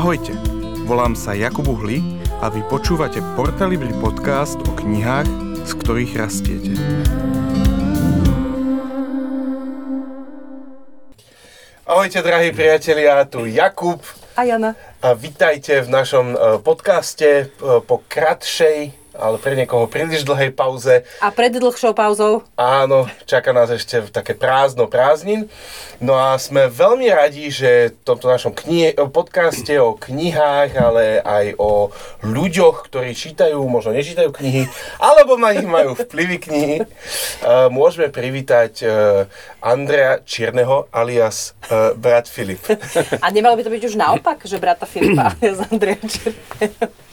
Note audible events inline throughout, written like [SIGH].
Ahojte, volám sa Jakub Uhli a vy počúvate Portalibri podcast o knihách, z ktorých rastiete. Ahojte, drahí priatelia, tu Jakub A Jana. a vitajte v našom e, podcaste e, po kratšej, ale pre niekoho príliš dlhej pauze. A pred dlhšou pauzou Áno, čaká nás ešte také prázdno prázdnin. No a sme veľmi radi, že v tomto našom kni- podcaste o knihách, ale aj o ľuďoch, ktorí čítajú, možno nečítajú knihy, alebo na nich majú vplyvy knihy, eh, môžeme privítať eh, Andrea Čierneho alias eh, brat Filip. A nemalo by to byť už naopak, že brata Filipa z Andreja Černého.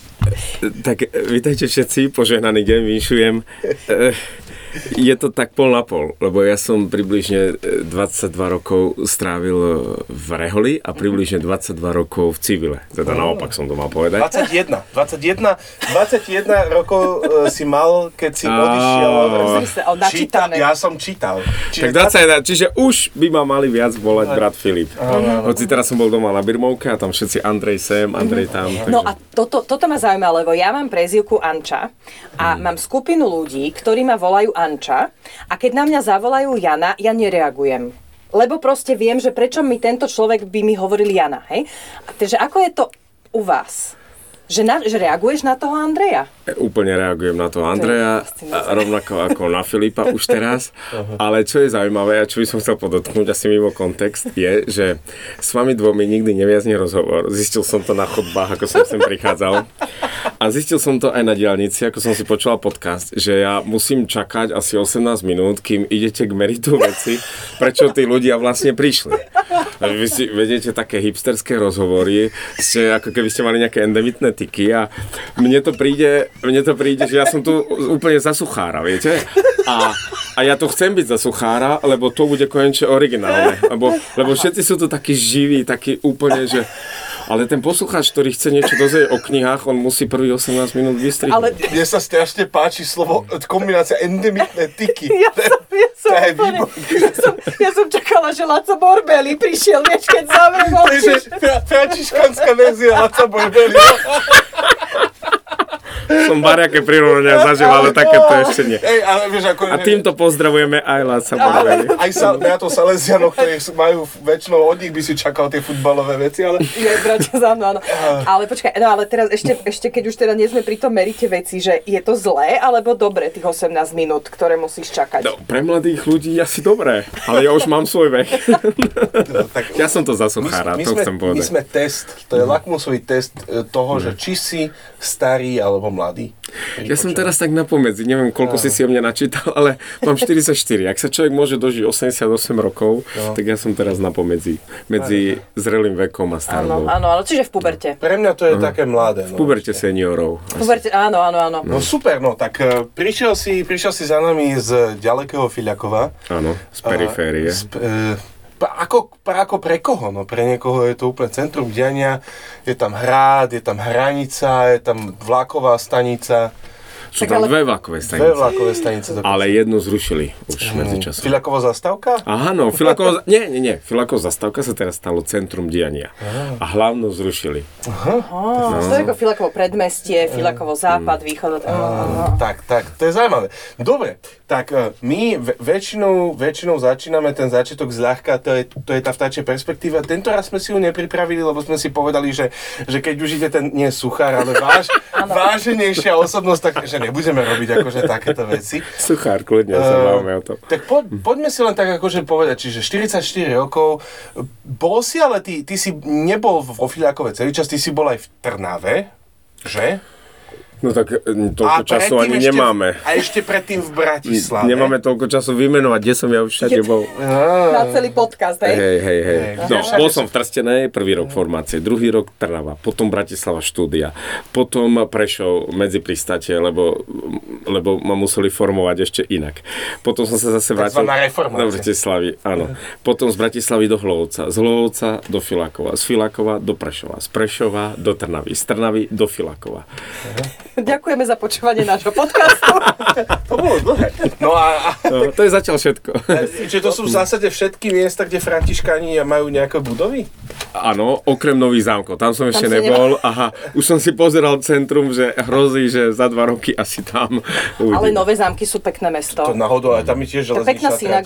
Tak vítajte všetci, požehnaný deň, vinšujem. [LAUGHS] E, Je to tak pol na pol, lebo ja som približne e, 22 rokov strávil e, v Reholi a približne 22 rokov v Civile. Teda naopak som to mal povedať. 21, 21, 21 rokov eh, si mal, keď si Á. odišiel. Načítané. Ja som čítal. Tak 21, čiže už by ma mali viac volať brat Filip. Hoci teraz som bol doma na Birmovke a tam všetci Andrej sem, Andrej tam. No takže- a toto, toto ma zaujíma, lebo ja mám prezývku Anča a mám skupinu ľudí, ktorí ma volajú Anča a keď na mňa zavolajú Jana, ja nereagujem. Lebo proste viem, že prečo mi tento človek by mi hovoril Jana, hej? Takže ako je to u vás? Že, na, že reaguješ na toho Andreja? E, Úplne reagujem na to Andreja, a rovnako ako na Filipa už teraz. Ale čo je zaujímavé a čo by som chcel podotknúť asi mimo kontext, je, že s vami dvomi nikdy neviazne rozhovor. Zistil som to na chodbách, ako som sem prichádzal. A zistil som to aj na diálnici, ako som si počúval podcast, že ja musím čakať asi 18 minút, kým idete k meritu veci, prečo tí ľudia vlastne prišli. A Vy si vedete také hipsterské rozhovory, ste ako keby ste mali nejaké endemitné tyky a mne to príde, mne to príde, že ja som tu úplne za suchára, viete? A, a ja to chcem byť za suchára, lebo to bude konečne originálne. Lebo, lebo všetci sú tu takí živí, takí úplne, že... Ale ten poslucháč, ktorý chce niečo dozrieť o knihách, on musí prvý 18 minút vystrihnúť. Ale Mne sa strašne páči slovo, kombinácia endemitné tyky. [LAUGHS] Ja som, ja som, To je ja som, ja som čakala, že Laco Borbeli prišiel, vieš, keď zavrel Takže oči. fra- franciškanská verzia Laca Borbeli. [LAUGHS] Som bariaké prirovnania zažil, ale takéto ešte nie. Ej, ale vieš, ako... A týmto pozdravujeme aj Láca Borbeli. [LAUGHS] Aj sa, Beato Salesianov, ktorí majú väčšinou od nich by si čakal tie futbalové veci, ale... [LAUGHS] Je, bratia, áno, áno. Ale počkaj, no ale teraz ešte, ešte keď už teda nie sme pri tom merite veci, že je to zlé alebo dobre tých 18 minút, ktoré musíš čakať? No, pre mladých ľudí asi dobré, ale ja už mám svoj vek. [LAUGHS] No, tak Ja som to za suchára, to sme, chcem my povedať. sme test, to je lakmusový test e, toho, že či si starý alebo mladý. Ja som teraz tak napomedzi, neviem, koľko si si o mne načítal, ale mám 44. Ak sa človek môže dožiť 88 rokov, tak ja som teraz napomedzi. Medzi zrelým vekom a starobou. áno, áno, čiže v puberte. Pre mňa to je také mladé. V No. puberte seniorov. V puberte, áno, áno, áno. No super, no tak e, prišiel si, prišiel si za nami z ďalekého Filiakova. Áno, z periférie. A, z, e, ako, ako pre koho? No pre niekoho je to úplne centrum diania, je tam hrad, je tam hranica, je tam vlaková stanica, Sú Tak tam ale- dve vlakové dve stanice. vlakové stanice. dokonca. Ale jednu zrušili už medzi časom. Filakovo zastávka? Áno, Filakovo, nie, nie, nie. Filakovo zastávka sa teraz stalo centrum diania. A hlavnú zrušili. Oh, to je ako Filakovo predmestie, Filakovo západ, východ. Áno, áno. Tak, tak, to je zaujímavé. Dobre, tak e, my väčšinou, väčšinou začíname ten začiatok zľahka, to je, to je tá vtáčia perspektíva. Tento raz sme si ju nepripravili, lebo sme si povedali, že, že keď už ide ten, nie suchár, ale váž, [LAUGHS] váženejšia osobnosť, tak že nebudeme robiť akože takéto veci. [LAUGHS] Suchár, kľudne sa Eh, bavíme o tom. Tak po, poďme si len tak akože povedať, čiže 44 rokov, bol si ale ty, ty si nebol vo Filiakove celý čas, ty si bol aj v Trnave, že? No tak e, toľko času predtým ani ešte- nemáme. A ešte predtým v Bratislave. Nemáme toľko času vymenovať, kde som ja už všade bol. [LAUGHS] Na celý podcast, hej? Hej, hej, hej. No, bol som v Trstenej, prvý rok formácie, druhý rok Trnava, potom Bratislava štúdia, potom Prešov medzi pristate, lebo, lebo ma museli formovať ešte inak. Potom som sa zase vrátil do Bratislavy, áno. Potom z Bratislavy do Hlovca, z Hlovca do Filakova, z Filakova do Prešova, z Prešova do Trnavy, z Trnavy do Filakova. Ďakujeme za počúvanie nášho podcastu. To bolo dlhé. No a, a No, to je zatiaľ všetko. čiže to sú v zásade všetky miesta, kde františkáni majú nejaké budovy? Áno, okrem Nových zámkov. Tam som ešte si nebol. Aha, už som si pozeral centrum, že hrozí, že za dva roky asi tam Ale. Nové zámky sú pekné mesto. To náhodou, ale tam je tiež To je pekná železničná trať.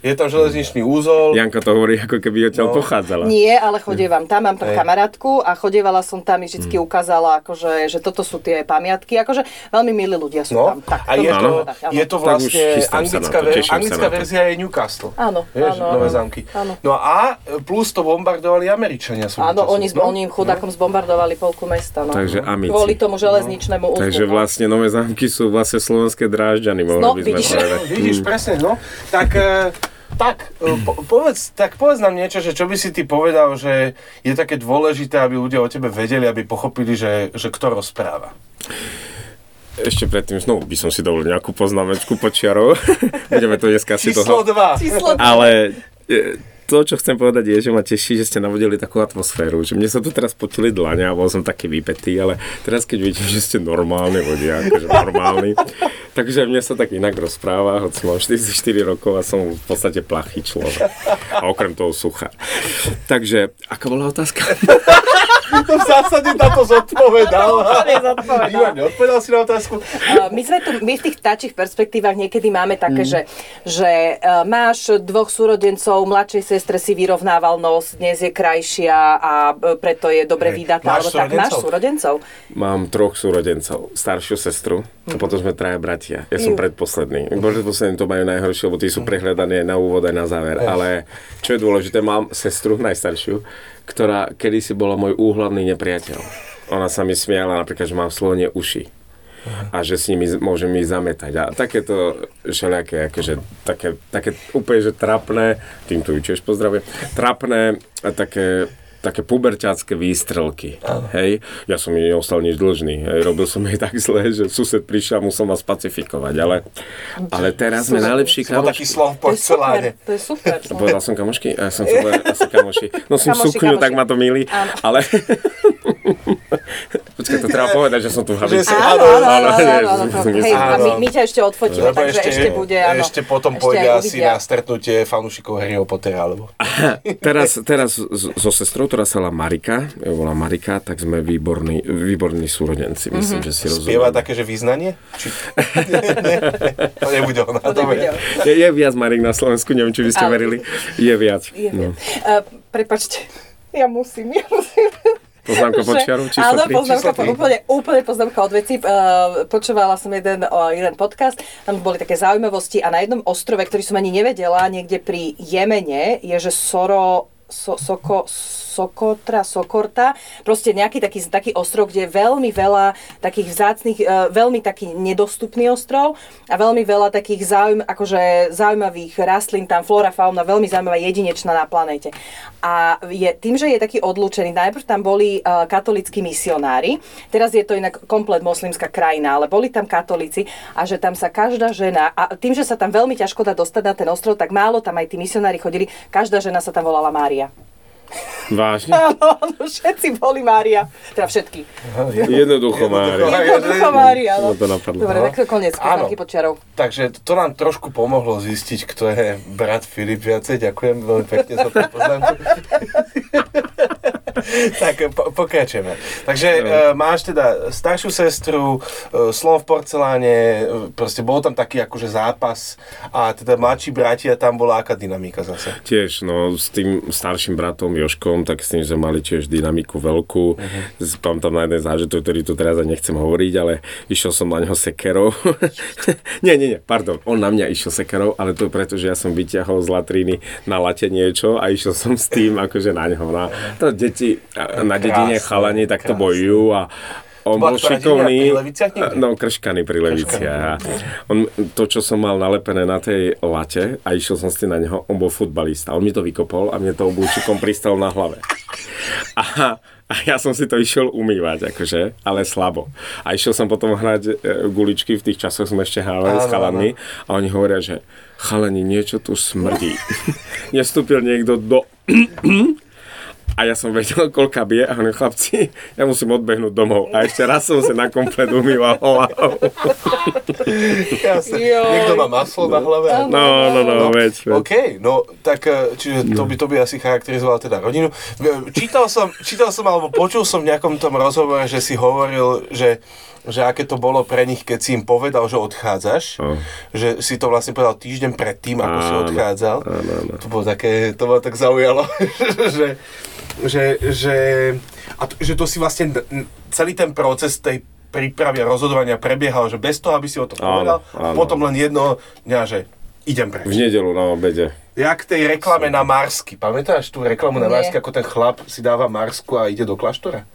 Je tam železničný úzol. Janka to hovorí, ako keby odtiaľ No. pochádzala. Nie, ale chodievam tam, mám tam Hej. kamarátku a chodievala som tam, mi vždy Hmm. ukázala, akože, že toto sú tie pamiatky, akože veľmi milí ľudia sú No, tam. Tak, a je to, je to Tak už vlastne chystám sa anglická, to, anglická to. verzia je Newcastle. Áno, Vieš, áno, nové áno. zámky. Áno. No a plus to bombardovali Američania. Áno, oni, no? oni im chudákom zbombardovali polku mesta. No. Takže amici. Kvôli tomu železničnému úzlu. Takže no. vlastne Nové zámky sú vlastne slovenské drážďany, mohli No, by sme vidíš. No, vidíš, presne, no. Tak, e, tak, e, po, povedz, tak povedz nám niečo, že čo by si ty povedal, že je také dôležité, aby ľudia o tebe vedeli, aby pochopili, že, že kto rozpráva. Ešte predtým znovu by som si dovolil nejakú poznámečku počiarov. [LAUGHS] Budeme to dneska si Číslo toho... 2. Číslo Ale e, to, čo chcem povedať, je, že ma teší, že ste navodili takú atmosféru. Že mne sa tu teraz potili dlane a bol som taký vypetý, ale teraz keď vidím, že ste normálni ľudia, akože normálni, takže mne sa tak inak rozpráva, hoci mám 44 rokov a som v podstate plachý človek. A okrem toho suchá. Takže, aká bola otázka? [LAUGHS] To v zásade na to zodpovedal. Úplne zodpovedal. Výborne, odpovedal si na otázku. Uh, my sme tu, my v tých tačích perspektívach niekedy máme také, Mhm. že, že uh, máš dvoch súrodencov, mladšej sestre si vyrovnával nos, dnes je krajšia a uh, preto je dobre vydatá. Máš Alebo tak, máš súrodencov? Mám troch súrodencov, staršiu sestru a potom sme traja bratia. Ja som Ju. predposledný. Predposlední to majú najhoršie, lebo tí sú prehľadaní aj na úvod, aj na záver. Ale čo je dôležité, mám sestru najstaršiu, ktorá kedysi bola môj úhlavný nepriateľ. Ona sa mi smiala napríklad, že mám v slone uši a že s nimi môžem ich zametať. A takéto všelijaké, akože, také, také úplne, že trapné, týmto ju tiež pozdravujem, trapné také také puberťacké výstrelky. Hej, ja som jej neostal nič dlžný. Hej, robil som jej tak zle, že sused prišiel a musel ma spacifikovať. Ale, ale teraz sme najlepší Som bol taký slov To je super, porceláne. to je super. [LAUGHS] Povedal som kamošky? Ja som povedať asi kamoši. Nosím Kamoši, sukňu, kamoši. tak ma to milí. Áno. Ale... [LAUGHS] Počkaj, to treba povedať, že som tu v habici. Áno, áno, áno, Áno, áno, áno, áno. my, Áno. my ťa ešte odfotíme, Lebo takže ešte, bude, áno. ešte potom Ešte pôjde asi uvidia. na stretnutie fanúšikov Harryho Pottera, alebo... teraz, teraz so sestrou, ktorá sa volá Marika, ju volá Marika, tak sme výborní, výborní súrodenci. Myslím, že si Spieva rozumieme. také, že význanie? Či... [LAUGHS] to nebude ona, To nebude. Je, je viac Marik na Slovensku, neviem, či by ste Ale- verili. Je viac. Je, No. uh, prepačte, ja musím, ja musím. Poznámka Že- počiaru, číslo Áno, 3. poznámka, číslo úplne, úplne poznámka od veci. Uh, počúvala som jeden, uh, jeden podcast, tam boli také zaujímavosti a na jednom ostrove, ktorý som ani nevedela, niekde pri Jemene, je, že Soro, so, Soko, Sokotra, Sokorta, proste nejaký taký, taký ostrov, kde je veľmi veľa takých vzácných, uh, veľmi taký nedostupný ostrov a veľmi veľa takých zaujím, akože zaujímavých rastlín, tam flora, fauna, veľmi zaujímavá, jedinečná na planéte. A je, tým, že je taký odlúčený, najprv tam boli uh, katolíckí misionári, teraz je to inak komplet moslimská krajina, ale boli tam katolíci a že tam sa každá žena, a tým, že sa tam veľmi ťažko dá dostať na ten ostrov, tak málo tam aj tí misionári chodili, každá žena sa tam volala Mária. Vážne? [LAUGHS] Áno, áno, všetci boli Mária. Teda všetky. Jednoducho, Mári. Jednoducho Mária, No no. to napadlo. Dobre, tak to koniec, poznámky počiarov. Takže to nám trošku pomohlo zistiť, kto je brat Filip viacej. Ďakujem veľmi pekne za tú poznámku. [LAUGHS] [LAUGHS] tak po, pokračujeme. Takže No. e, máš teda staršiu sestru, e, slon v porceláne, e, proste bol tam taký akože zápas a teda mladší bratia, tam bola aká dynamika zase. Tiež, no, s tým starším bratom Joškom, tak s tým sme mali tiež dynamiku veľkú. Uh-huh. Mám tam na jeden zážitok, ktorý tu teraz ani nechcem hovoriť, ale išiel som na neho sekerou. [LAUGHS] nie, nie, nie, pardon, on na mňa išiel sekerou, ale to preto, že ja som vyťahol z latríny na late niečo a išiel som s tým akože na neho. Na, to deti a- na dedine Krásne, chalani takto krásne. bojujú a on bol šikovný. No, krškany pri Leviciach. A On, to, čo som mal nalepené na tej late a išiel som s tým na neho, on bol futbalista. On mi to vykopol a mne to obúčikom pristal na hlave. A, a ja som si to išiel umývať, akože, ale slabo. A išiel som potom hrať e, guličky, v tých časoch sme ešte hrali s Áno, chalami a oni hovoria, že chalani, niečo tu smrdí. [LAUGHS] Nestúpil niekto do [CLEARS THROAT] A ja som vedel, [LAUGHS] koľka bije a hovorím, chlapci, ja musím odbehnúť domov. A ešte raz som sa na komplet umýval hlavu. [LAUGHS] Joj. Niekto má maslo na hlave. No, no, no, veď, veď. OK, no tak eh, čiže to by, to by asi charakterizoval teda rodinu. Čítal som, čítal som alebo počul som v nejakom tom rozhovore, že si hovoril, že že aké to bolo pre nich, keď si im povedal, že odchádzaš, No. že si to vlastne povedal týždeň predtým, ako si Áno, odchádzal. áno, áno. To bolo také, to ma tak zaujalo, [LAUGHS] že, že, že, a to, že to si vlastne celý ten proces tej prípravy a rozhodovania prebiehal, že bez toho, aby si o to Áno, povedal, áno. potom len jedno dňa, že idem preč. V nedelu na obede. Jak tej reklame na Marsky. Pamätáš tú reklamu na Nie. Marsky, ako ten chlap si dáva Marsku a ide do kláštora?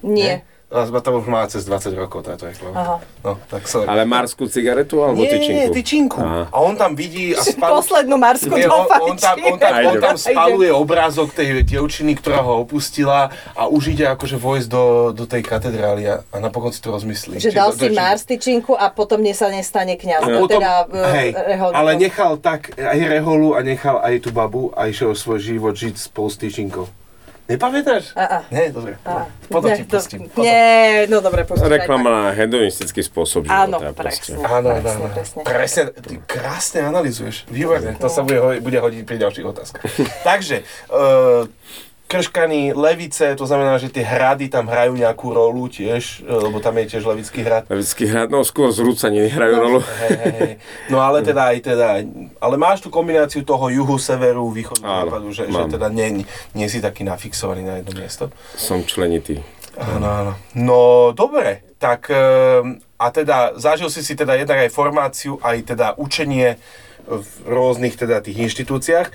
Nie. A to už má cez 20 rokov táto reklama. Aha. No, tak sorry. Ale marskú cigaretu alebo nie, tyčinku? nie, tyčinku. Aha. A on tam vidí a spal... Poslednú marsku Nie, on, on, tam, on, tam, on tam spaluje obrázok tej dievčiny, ktorá ho opustila a už ide akože vojsť do, do tej katedrály a, a napokon si to rozmyslí. Že Či dal do- si do- Mars tyčinku a potom ne sa nestane kniaz. A potom, teda, e, hej, rehol- ale nechal tak aj reholu a nechal aj tú babu a išiel svoj život žiť spolu s tyčinkou. Nepamätáš? A. Nie, dobre. Potom ne, ti pustím. Potom. Nie, no dobre, pustím. Reklama na hedonistický spôsob Áno, života. proste. presne. Áno, áno, presne, áno. presne. Presne, ty krásne analizuješ. Výborne, to sa bude, bude hodiť pri ďalších otázkach. [LAUGHS] Takže, uh, krškany, levice, to znamená, že tie hrady tam hrajú nejakú rolu tiež, e, lebo tam je tiež levický hrad. Levický hrad, no skôr zrúcanie nehrajú rolu. Hej, hej, hej. No ale teda aj teda, ale máš tú kombináciu toho juhu, severu, východu, Áno, západu, že, že teda nie, nie si taký nafixovaný na jedno miesto. Som členitý. Áno, áno. No, dobre, tak ehm, a teda zažil si si teda jednak aj formáciu, aj teda učenie v rôznych teda tých inštitúciách.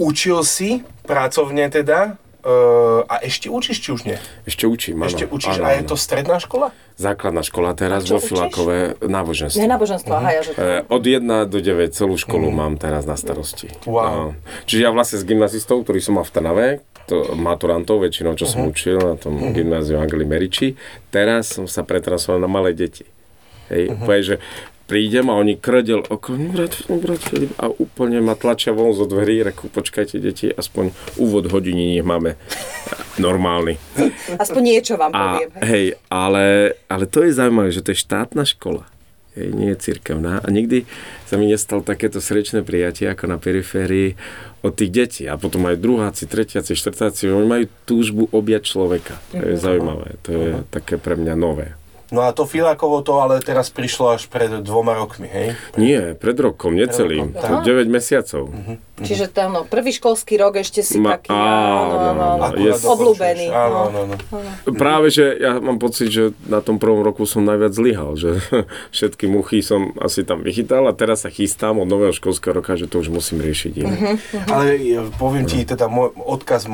Učil si pracovne teda ehm, a ešte učíš, či už nie? Ešte učím, áno. Ešte učíš áno, a je áno. to stredná škola? Základná škola teraz vo? Filakové náboženstvo. Nie náboženstvo, aha, ja, že... E, Od 1 do 9 celú školu mám teraz na starosti. Wow. No. Čiže ja vlastne s gymnazistov, ktorý som mal v Trnave, to maturantov väčšinou, čo som učil na tom gymnáziu Angeli Meriči, teraz som sa pretransformoval na malé deti. Hej, uh že prídem a oni krdel okolo, "No, brat, no, brat Filip, a úplne ma tlačia von zo dverí, reku, počkajte deti, aspoň úvod hodiny nech máme normálny. Aspoň niečo vám A poviem. hej. hej, ale, ale to je zaujímavé, že to je štátna škola. Hej, nie je cirkevná. A nikdy sa mi nestalo takéto srdečné prijatie ako na periférii od tých detí. A potom aj druháci, tretiaci, štvrtáci, oni majú túžbu objať človeka. To je zaujímavé. To je také pre mňa nové. No a to Filákovo to ale teraz prišlo až pred dvoma rokmi, hej? Nie, pred rokom, necelým. rokom, To 9 mesiacov. Čiže tam, no, prvý školský rok ešte si Ma- taký, áno, áno, áno, Je- Obľúbený, dokončuješ. Áno, no. áno, áno. Práve, že ja mám pocit, že na tom prvom roku som najviac zlyhal, že [LAUGHS] všetky muchy som asi tam vychytal a teraz sa chystám od nového školského roka, že to už musím riešiť inak. Ale ja poviem ti teda môj odkaz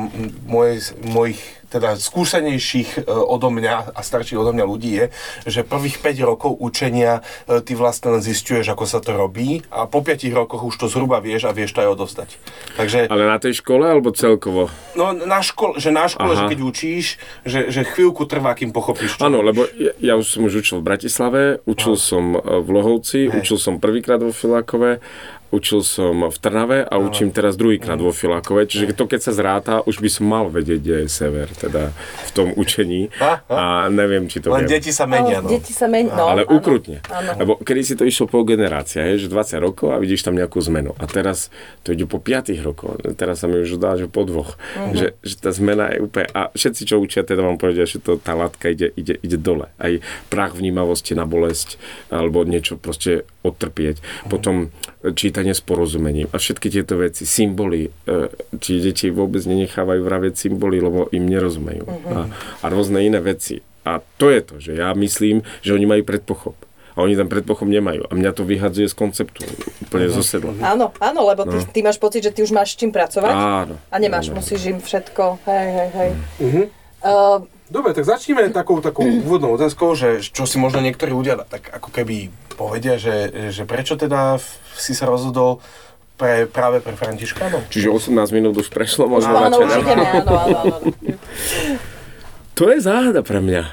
mojej, mojich teda skúsenejších e, odo mňa a starších odo mňa ľudí je, že prvých 5 rokov učenia e, ty vlastne len zistuješ, ako sa to robí a po 5 rokoch už to zhruba vieš a vieš to aj odovzdať. Takže Ale na tej škole alebo celkovo? no, na škole, že na škole, Aha. že keď učíš, že, že chvíľku trvá, kým pochopíš. Áno, lebo ja, ja už som už učil v Bratislave, učil som e, v Lohovci, učil som prvýkrát vo Filákove, učil som v Trnave a učím teraz druhýkrát vo Filákove, čiže to keď sa zráta, už by som mal vedieť, kde je sever, teda v tom učení A, neviem, či to Len viem. deti sa menia, Ale no. Deti sa menia, no, ale áno. ukrutne. Áno. Lebo kedy si to išlo po generácia, je, že 20 rokov a vidíš tam nejakú zmenu. A teraz to ide po 5 rokoch. Teraz sa mi už dá, že po dvoch. Mhm. Že, že tá zmena je úplne... A všetci, čo učia, teda vám povedia, že to, tá látka ide, ide, ide dole. Aj prach vnímavosti na bolesť alebo niečo proste odtrpieť. Mhm. Potom čítanie s porozumením. A všetky tieto veci, symboly, e, či deti vôbec nenechávajú vravieť symboly, lebo im nerozumejú. Mhm. A, a rôzne iné veci. A to je to, že ja myslím, že oni majú predpochop. A oni ten predpochop nemajú. A mňa to vyhadzuje z konceptu. Úplne zo sedla. Áno, áno, lebo ty, ty máš pocit, že ty už máš s čím pracovať Áno. a nemáš, Áno. musíš im všetko, hej, hej, hej. Mhm. Uh, Dobre, tak začneme takou, takou úvodnou otázkou, že čo si možno niektorí ľudia tak ako keby povedia, že, že prečo teda si sa rozhodol pre, práve pre Františkánov? Čiže 18 minút už prešlo, možno áno, radšej áno, áno, áno. To je záhada pre mňa.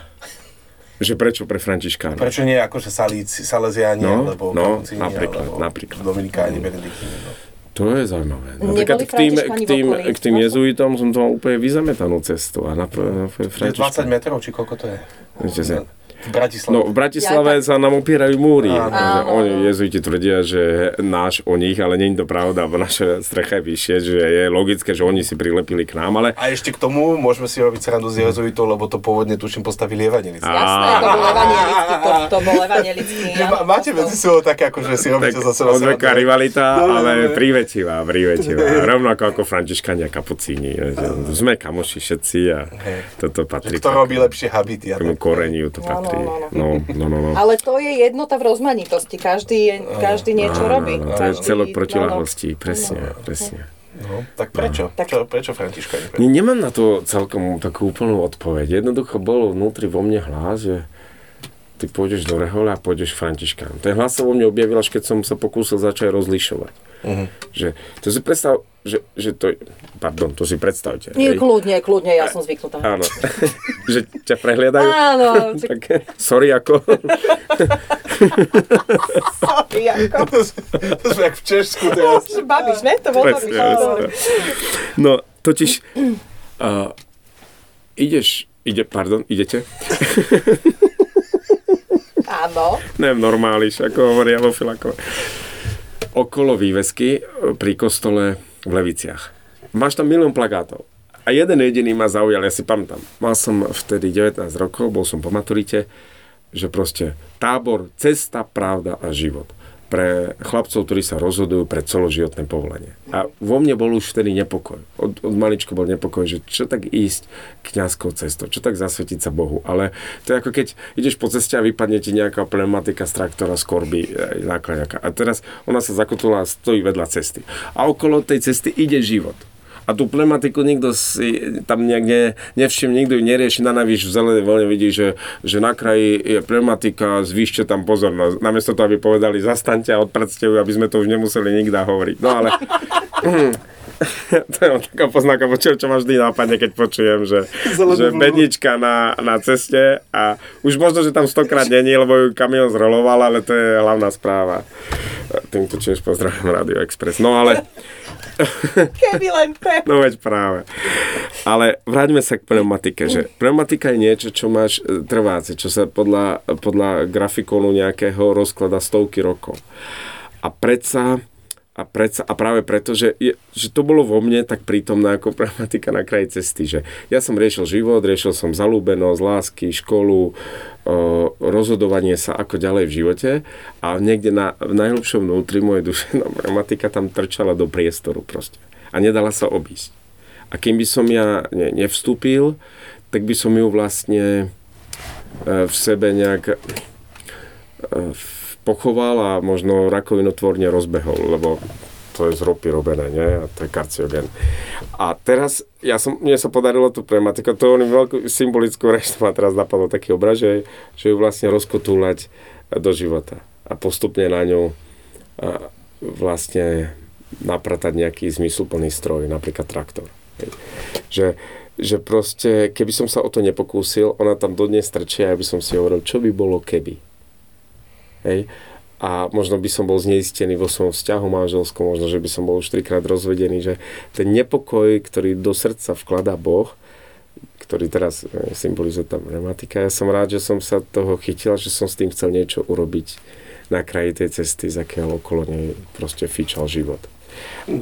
Že prečo pre Františkánov? Prečo nie akože salíci, Salesiáni, No, alebo no, kapucíni, napríklad, alebo napríklad. Dominikáni, Benediktíni. No. To je zaujímavé. Neboli Napríklad k tým, k tým, k tým jezuitom som to mal úplne vyzametanú cestu. A na, na, na Je 20 Františka. metrov, či koľko to je? V Bratislave. No, v Bratislave sa nám opierajú múry. Áno. Oni, jezuiti tvrdia, že náš o nich, ale nie je to pravda, bo naša strecha je vyššie, že je logické, že oni si prilepili k nám, ale A ešte k tomu môžeme si robiť srandu z jezuitov, lebo to pôvodne tuším postavili evanelici. Jasné, to bol to, to bol máte medzi sebou také, ako že si robíte za seba odveká srandu. rivalita, No, no, ale no. prívetivá, prívetivá. Rovnako ako františkania kapucíni. Sme kamoši všetci a toto patrí Kto robí lepšie habity. Tomu koreniu to patrí. No, no. No, no, no. no. Ale to je jednota v rozmanitosti. Každý, je, každý niečo Áno, robí. áno, to je celok no, protiláhosti, presne, presne. No, tak prečo? Tak- Čo, prečo Františka? Ne, nemám na to celkom takú úplnú odpoveď. Jednoducho bol vnútri vo mne hlas, že ty pôjdeš do Rehole a pôjdeš Františkám. Ten hlas sa vo mne objavil, až keď som sa pokúsil začať rozlišovať. Mhm. Že, to si predstav, že, že to, pardon, to si predstavte. Nie, hej. kľudne, kľudne, ja som zvyknutá. Áno, [LAUGHS] že ťa prehliadajú. Áno, [LAUGHS] Tak, sorry, ako? [LAUGHS] ako. To sme jak v Češku teraz. Babiš, ne? To bol Presne, Babiš. No, totiž, uh, ideš, ide, pardon, idete? Áno. Ne v normáliš, ako hovoria vo Filakove. Okolo vývesky pri kostole v Leviciach. Máš tam milión plagátov. A jeden jediný ma zaujal, ja si pamätám. Mal som vtedy 19 rokov, bol som po maturite, že proste tábor, cesta, pravda a život. Pre chlapcov, ktorí sa rozhodujú pre celoživotné povolenie. A vo mne bol už vtedy nepokoj. Od, od maličko bol nepokoj, že čo tak ísť kňazskou cestou, čo tak zasvetiť sa Bohu. Ale to je ako keď ideš po ceste a vypadne ti nejaká pneumatika z traktora, z korby, e, základňaka. A teraz ona sa zakotula a stojí vedľa cesty. A okolo tej cesty ide život. A tú pneumatiku nikto si tam nejak ne, nevšim, nikto ju nerieši. Na navíš v zelenej voľne vidí, že, že na kraji je pneumatika, zvýšte tam pozornosť. Namiesto toho, aby povedali, zastaňte a odpracte ju, aby sme to už nemuseli nikdy hovoriť. No ale... [LAUGHS] to je taká poznáka, čo, čo ma vždy nápadne, keď počujem, že, že bednička na, na ceste a už možno, že tam stokrát není, lebo ju kamión zroloval, ale to je hlavná správa. Týmto tiež pozdravím Radio Express. No ale... [LAUGHS] Keby len pre... No veď práve. Ale vráťme sa k pneumatike, že pneumatika je niečo, čo máš e, trváce, čo sa podľa, podľa grafikonu nejakého rozklada stovky rokov. A predsa, a, predsa, a práve preto, že, je, že to bolo vo mne tak prítomné ako pneumatika na kraji cesty, že ja som riešil život, riešil som zalúbenosť, lásky, školu, o, rozhodovanie sa ako ďalej v živote a niekde na, v najhlbšom vnútri mojej duše [LAUGHS] no, pneumatika tam trčala do priestoru proste a nedala sa obísť. A kým by som ja ne, nevstúpil, tak by som ju vlastne e, v sebe nejak e, v- pochoval a možno rakovinotvorne rozbehol, lebo to je z ropy robené, nie? A to je karciogen. A teraz, ja som, mne sa podarilo tú pneumatiku, to je veľkú symbolickú reč, ma teraz napadlo taký obraz, že, že ju vlastne rozkotúľať do života a postupne na ňu a, vlastne napratať nejaký zmysluplný stroj, napríklad traktor. Že, že proste, keby som sa o to nepokúsil, ona tam dodnes strčí a ja by som si hovoril, čo by bolo keby. Hej. A možno by som bol zneistený vo svojom vzťahu manželskom, možno, že by som bol už trikrát rozvedený, že ten nepokoj, ktorý do srdca vkladá Boh, ktorý teraz e, symbolizuje tá pneumatika, ja som rád, že som sa toho chytil, že som s tým chcel niečo urobiť na kraji tej cesty, z akého okolo nej proste fičal život.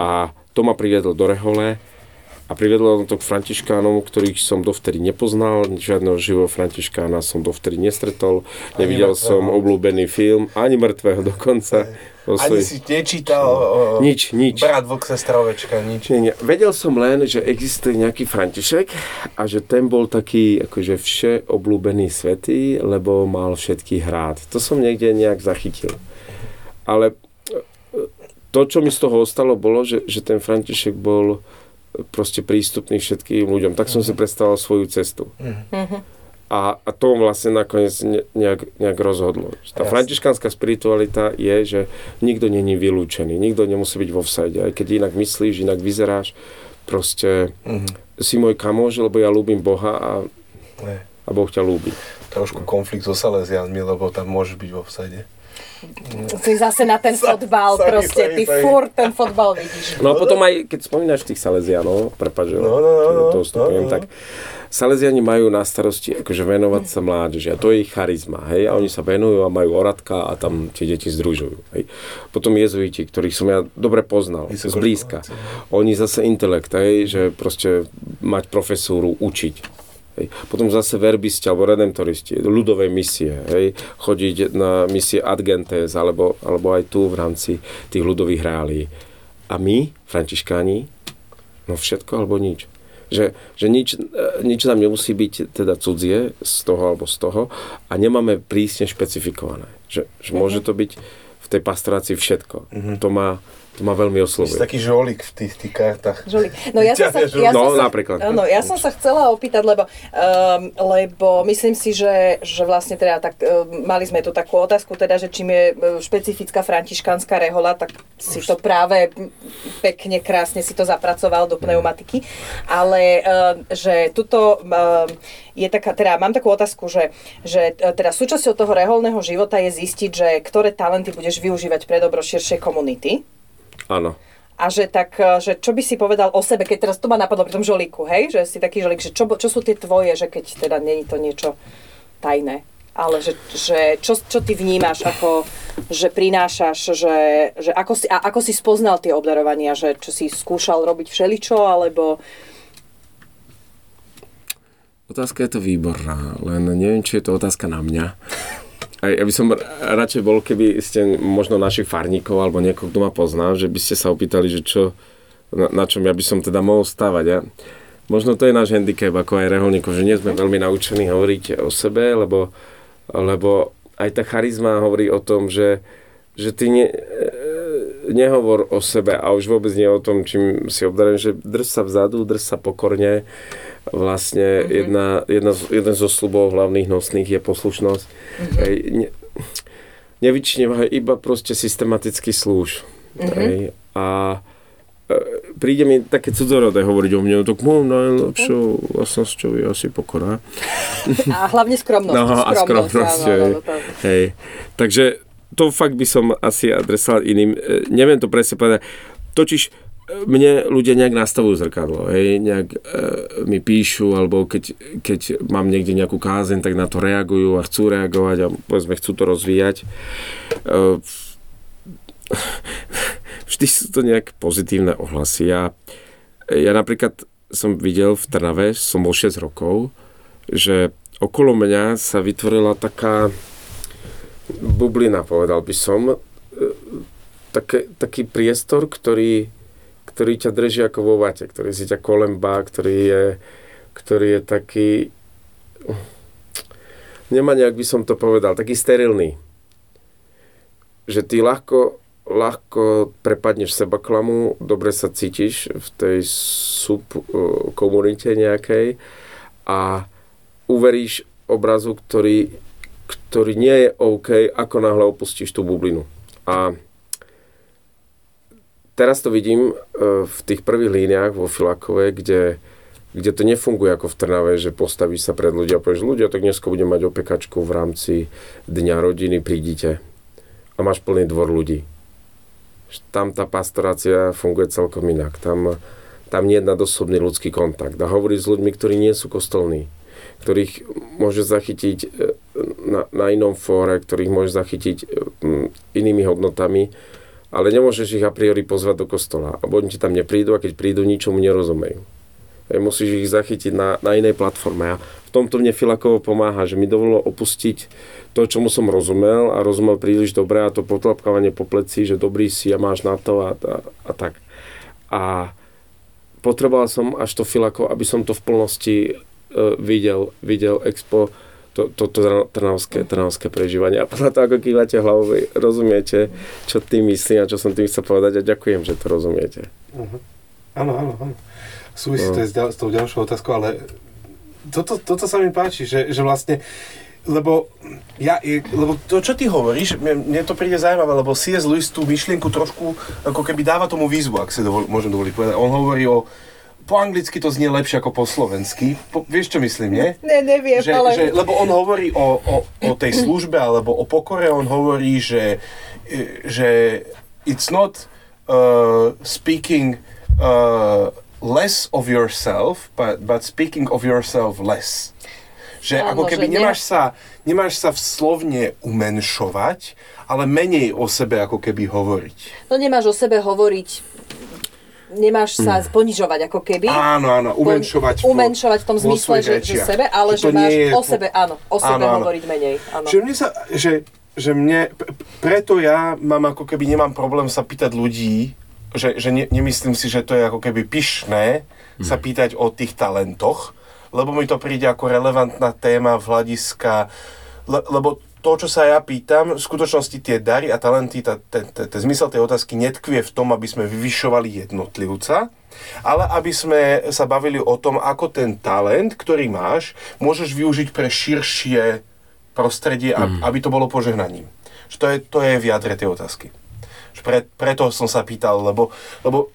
A to ma priviedlo do Rehole a priviedlo to k Františkánom, ktorých som dovtedy nepoznal, žiadneho živého Františkána som dovtedy nestretol, nevidel mŕtvého. som obľúbený film, ani mŕtvého dokonca. Ani svojich- si nečítal o, Nič, nič. Brat vlk, sestra ovečka, nič. Nie, nie. Vedel som len, že existuje nejaký František a že ten bol taký akože vše obľúbený svetý, lebo mal všetkých rád. To som niekde nejak zachytil. Ale e, to, čo mi z toho ostalo, bolo, že, že ten František bol proste prístupný všetkým ľuďom. Tak som si predstavoval svoju cestu. A, a to vlastne nakoniec ne, nejak, nejak rozhodlo. Tá Jasne. františkánska spiritualita je, že nikto není vylúčený, nikto nemusí byť vo vsade. Aj keď inak myslíš, inak vyzeráš, proste Mhm. si môj kamož, lebo ja ľúbim Boha a, Ne. a Boh ťa ľúbi. Trošku konflikt so Salesianmi, lebo tam môže byť vo vsade. Si zase na ten fotbal, sorry, proste, sorry, ty sorry. furt ten fotbal vidíš. No a potom aj, keď spomínaš tých Salesianov, prepáč, že No, no, no, no, to vstupujem, no, no. tak Salesiani majú na starosti akože venovať sa mládeži a to je ich charizma, hej, a oni sa venujú a majú oradka a tam tie deti združujú, hej. Potom jezuiti, ktorých som ja dobre poznal, zblízka. Oni zase intelekt, hej, že proste mať profesúru, učiť. Hej. Potom zase verbisti alebo redemptoristi, ľudové misie, hej, chodiť na misie Ad Gentes, alebo, alebo aj tu v rámci tých ľudových reálií. A my, františkáni, no všetko alebo nič. Že, že nič, e, nič nám nemusí byť teda cudzie z toho alebo z toho a nemáme prísne špecifikované. Že, že môže to byť v tej pastorácii všetko. To ma, to ma veľmi Si oslovuje. taký žolík v tých, tých kartách. Žolík. No ja som sa, ja No, som sa, napríklad. Áno, ja som sa chcela opýtať, lebo, um, lebo myslím si, že, že vlastne teda tak, um, mali sme tu takú otázku, teda, že čím je um, špecifická františkánska rehola, tak si to práve pekne, krásne si to zapracoval do pneumatiky, ale um, že tuto um, je taká, teda mám takú otázku, že, že e, teda súčasťou toho reholného života je zistiť, že ktoré talenty budeš využívať pre dobro širšej komunity. Áno. A že tak, e, že čo by si povedal o sebe, keď teraz to ma napadlo pri tom žolíku, hej? Že si taký žolík, že čo, čo sú tie tvoje, že keď teda není to niečo tajné. Ale že, že čo, čo ty vnímaš, ako, že prinášaš, že, že ako, si, a ako si spoznal tie obdarovania, že čo si skúšal robiť všeličo, alebo... Otázka je to výborná, len neviem, či je to otázka na mňa. Ja by som radšej bol, keby ste možno našich farníkov alebo niekoho, kto ma pozná, že by ste sa opýtali, že čo, na, na čom ja by som teda mohol stávať. Ja, možno to je náš handicap, ako aj reholníkov, že nie sme veľmi naučení hovoriť o sebe, lebo, lebo aj tá charizma hovorí o tom, že, že ty ne, e, nehovor o sebe a už vôbec nie o tom, čím si obdarený, že drž sa vzadu, drž sa pokorne. Vlastne mm-hmm. jedna, jedna, z- jeden zo slubov hlavných nosných je poslušnosť. Mm-hmm. Hej, ne, nevyčnevaj, iba proste systematicky slúž. Mm-hmm. Hej, a e, príde mi také cudzorodé hovoriť o mne, tak môj najlepšou vlastnosťou je asi pokora. A hlavne skromnosť. [LAUGHS] No a skromnosť, áno, hej. áno, Hej. Takže to fakt by som asi adresoval iným. E, Neviem to presne povedať. Totiž mne ľudia nejak nastavujú zrkadlo, hej, nejak e, mi píšu, alebo keď, keď mám niekde nejakú kázeň, tak na to reagujú a chcú reagovať a povedzme chcú to rozvíjať. E, [LAUGHS] vždy sú to nejak pozitívne ohlasy. Ja, ja napríklad som videl v Trnave, som bol 6 rokov, že okolo mňa sa vytvorila taká bublina, povedal by som, e, také, taký priestor, ktorý, ktorý ťa drží ako vo vate, ktorý si ťa kolembá, ktorý je, ktorý je taký, nemá nejak by som to povedal, taký sterilný. Že ty ľahko, ľahko prepadneš seba klamu, dobre sa cítiš v tej sub e, komunite nejakej a uveríš obrazu, ktorý, ktorý nie je OK, ako náhle opustíš tú bublinu. A teraz to vidím e, v tých prvých líniách vo Filakove, kde, kde to nefunguje ako v Trnave, že postavíš sa pred ľudia a povieš, ľudia, tak dneska budem mať opekačku v rámci Dňa rodiny, prídite. A máš plný dvor ľudí. Tam tá pastorácia funguje celkom inak. Tam, tam nie je nadosobný ľudský kontakt. A hovorí s ľuďmi, ktorí nie sú kostolní ktorých môže zachytiť e, na, na inom fóre, ktorých môže zachytiť e, inými hodnotami, ale nemôžeš ich a priori pozvať do kostola. A oni ti tam neprídu a keď prídu, ničomu nerozumejú. Hej, musíš ich zachytiť na, na inej platforme. A v tomto mne Filakovo pomáha, že mi dovolilo opustiť to, čomu som rozumel a rozumel príliš dobre a to potlapkávanie po pleci, že dobrý si a máš na to a, a, a tak. A potreboval som až to Filako, aby som to v plnosti uh, videl, videl expo to, to, to trnavské, trnavské prežívanie. A podľa toho, ako kývate hlavou, rozumiete, čo tým myslím a čo som tým chcel povedať a ďakujem, že to rozumiete. Áno, áno, áno. Súvisí to aj s, ďal, s tou ďalšou otázkou, ale toto, toto sa mi páči, že, že vlastne, lebo ja, Lebo to, čo ty hovoríš, mne, mne to príde zaujímavé, lebo C.S. Lewis tú myšlienku trošku ako keby dáva tomu výzvu, ak si dovol, môžem dovoliť povedať. On hovorí o po anglicky to znie lepšie ako po slovensky. Po, vieš, čo myslím, nie? Ne, neviem, že, ale... že, lebo on hovorí o, o, o tej službe alebo o pokore, on hovorí, že, že it's not uh, speaking uh, less of yourself, but, but speaking of yourself less. Že Áno, ako keby že nemáš, sa, nemáš sa v slovne umenšovať, ale menej o sebe ako keby hovoriť. No nemáš o sebe hovoriť nemáš sa ponižovať ako keby. Áno, áno, umenšovať. vo- umenšovať v tom zmysle, že, že sebe, ale Že že, máš o po- sebe, áno, o sebe Áno, áno. hovoriť menej. Áno. Že mne sa, že, že mne, preto ja mám ako keby, nemám problém sa pýtať ľudí, že, že ne, nemyslím si, že to je ako keby pyšné sa pýtať o tých talentoch, lebo mi to príde ako relevantná téma v hľadiska, le, lebo to, čo sa ja pýtam, v skutočnosti tie dary a talenty, tá, ten, ten, ten zmysel tej otázky netkvie v tom, aby sme vyvyšovali jednotlivca, ale aby sme sa bavili o tom, ako ten talent, ktorý máš, môžeš využiť pre širšie prostredie, mm. aby to bolo požehnaním. Že to je, to je v jadre tej otázky. Že pre, preto som sa pýtal, lebo, lebo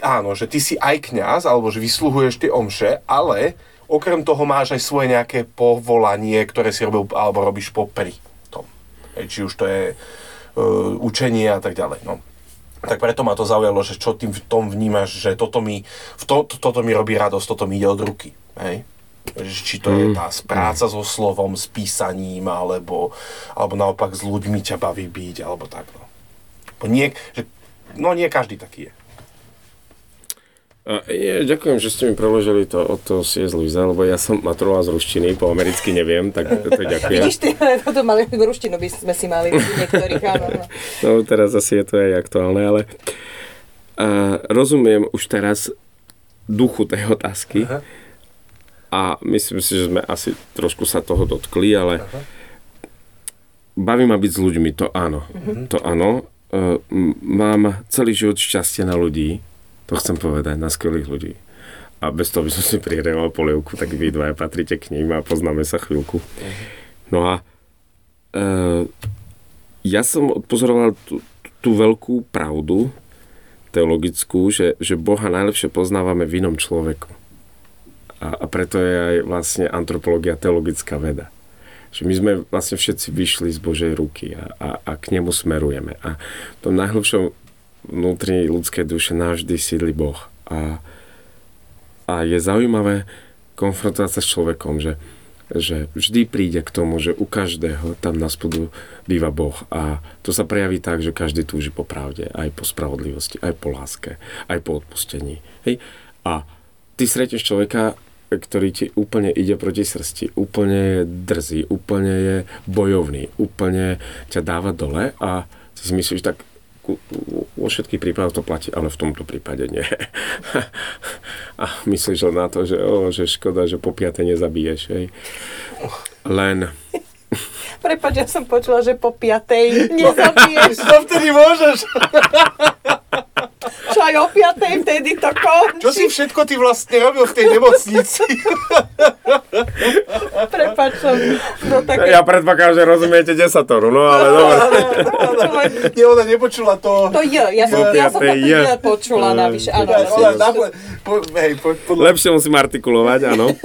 áno, že ty si aj kňaz, alebo že vysluhuješ tie omše, ale okrem toho máš aj svoje nejaké povolanie, ktoré si robil, alebo robíš popri tom. Či už to je uh, učenie a tak ďalej. No. Tak preto ma to zaujalo, že čo tým v tom vnímaš, že toto mi, v to, to, toto mi robí radosť, toto mi ide od ruky. Hej? Či to je tá práca so slovom, s písaním, alebo, alebo naopak s ľuďmi ťa baví byť, alebo tak. No, nie, že, no nie každý taký je. A je, ďakujem, že ste mi preložili to od toho C.S. Lewisa, lebo ja som maturoval z ruštiny, po americky neviem, tak to [LAUGHS] ďakujem. Vidíš, ty, toto mali ruštinu by sme si mali niektorých, áno. [LAUGHS] No teraz asi je to aj aktuálne, ale a, rozumiem už teraz duchu tej otázky Aha. a myslím si, že sme asi trošku sa toho dotkli, ale baví ma byť s ľuďmi, to áno. To áno. E, mám celý život šťastie na ľudí, to chcem povedať, na skvelých ľudí. A bez toho by som si prihreval polievku, tak vy dvaja patríte k ním a poznáme sa chvíľku. No a e, ja som odpozoroval tú, tú veľkú pravdu teologickú, že, že Boha najlepšie poznávame v inom človeku. A, a preto je aj vlastne antropológia teologická veda. Že my sme vlastne všetci vyšli z Božej ruky a, a, a k nemu smerujeme. A v tom najhlbšom vnútri ľudskej duše navždy sídli Boh. A, a je zaujímavé konfrontovať sa s človekom, že, že vždy príde k tomu, že u každého tam na spodu býva Boh. A to sa prejaví tak, že každý túži po pravde, aj po spravodlivosti, aj po láske, aj po odpustení. Hej? A ty stretneš človeka, ktorý ti úplne ide proti srsti, úplne je drzý, úplne je bojovný, úplne ťa dáva dole a ty si myslíš tak, vo všetkých prípadoch to platí, ale v tomto prípade nie. [LAUGHS] A myslíš len na to, že, o, že škoda, že po piate nezabiješ. Hej. Len [LAUGHS] Prepač, ja som počula, že po piatej [LAUGHS] nezabiješ. To vtedy môžeš. Aj o piatej vtedy to končí. Čo si všetko ty vlastne robil v tej nemocnici? Prepač, som do také... ja predpokladám, že rozumiete desatoru, no ale dobre. Nie, ona nepočula to. To je, ja som, ja som to je. počula navyše. Áno, Lepšie musím artikulovať, áno.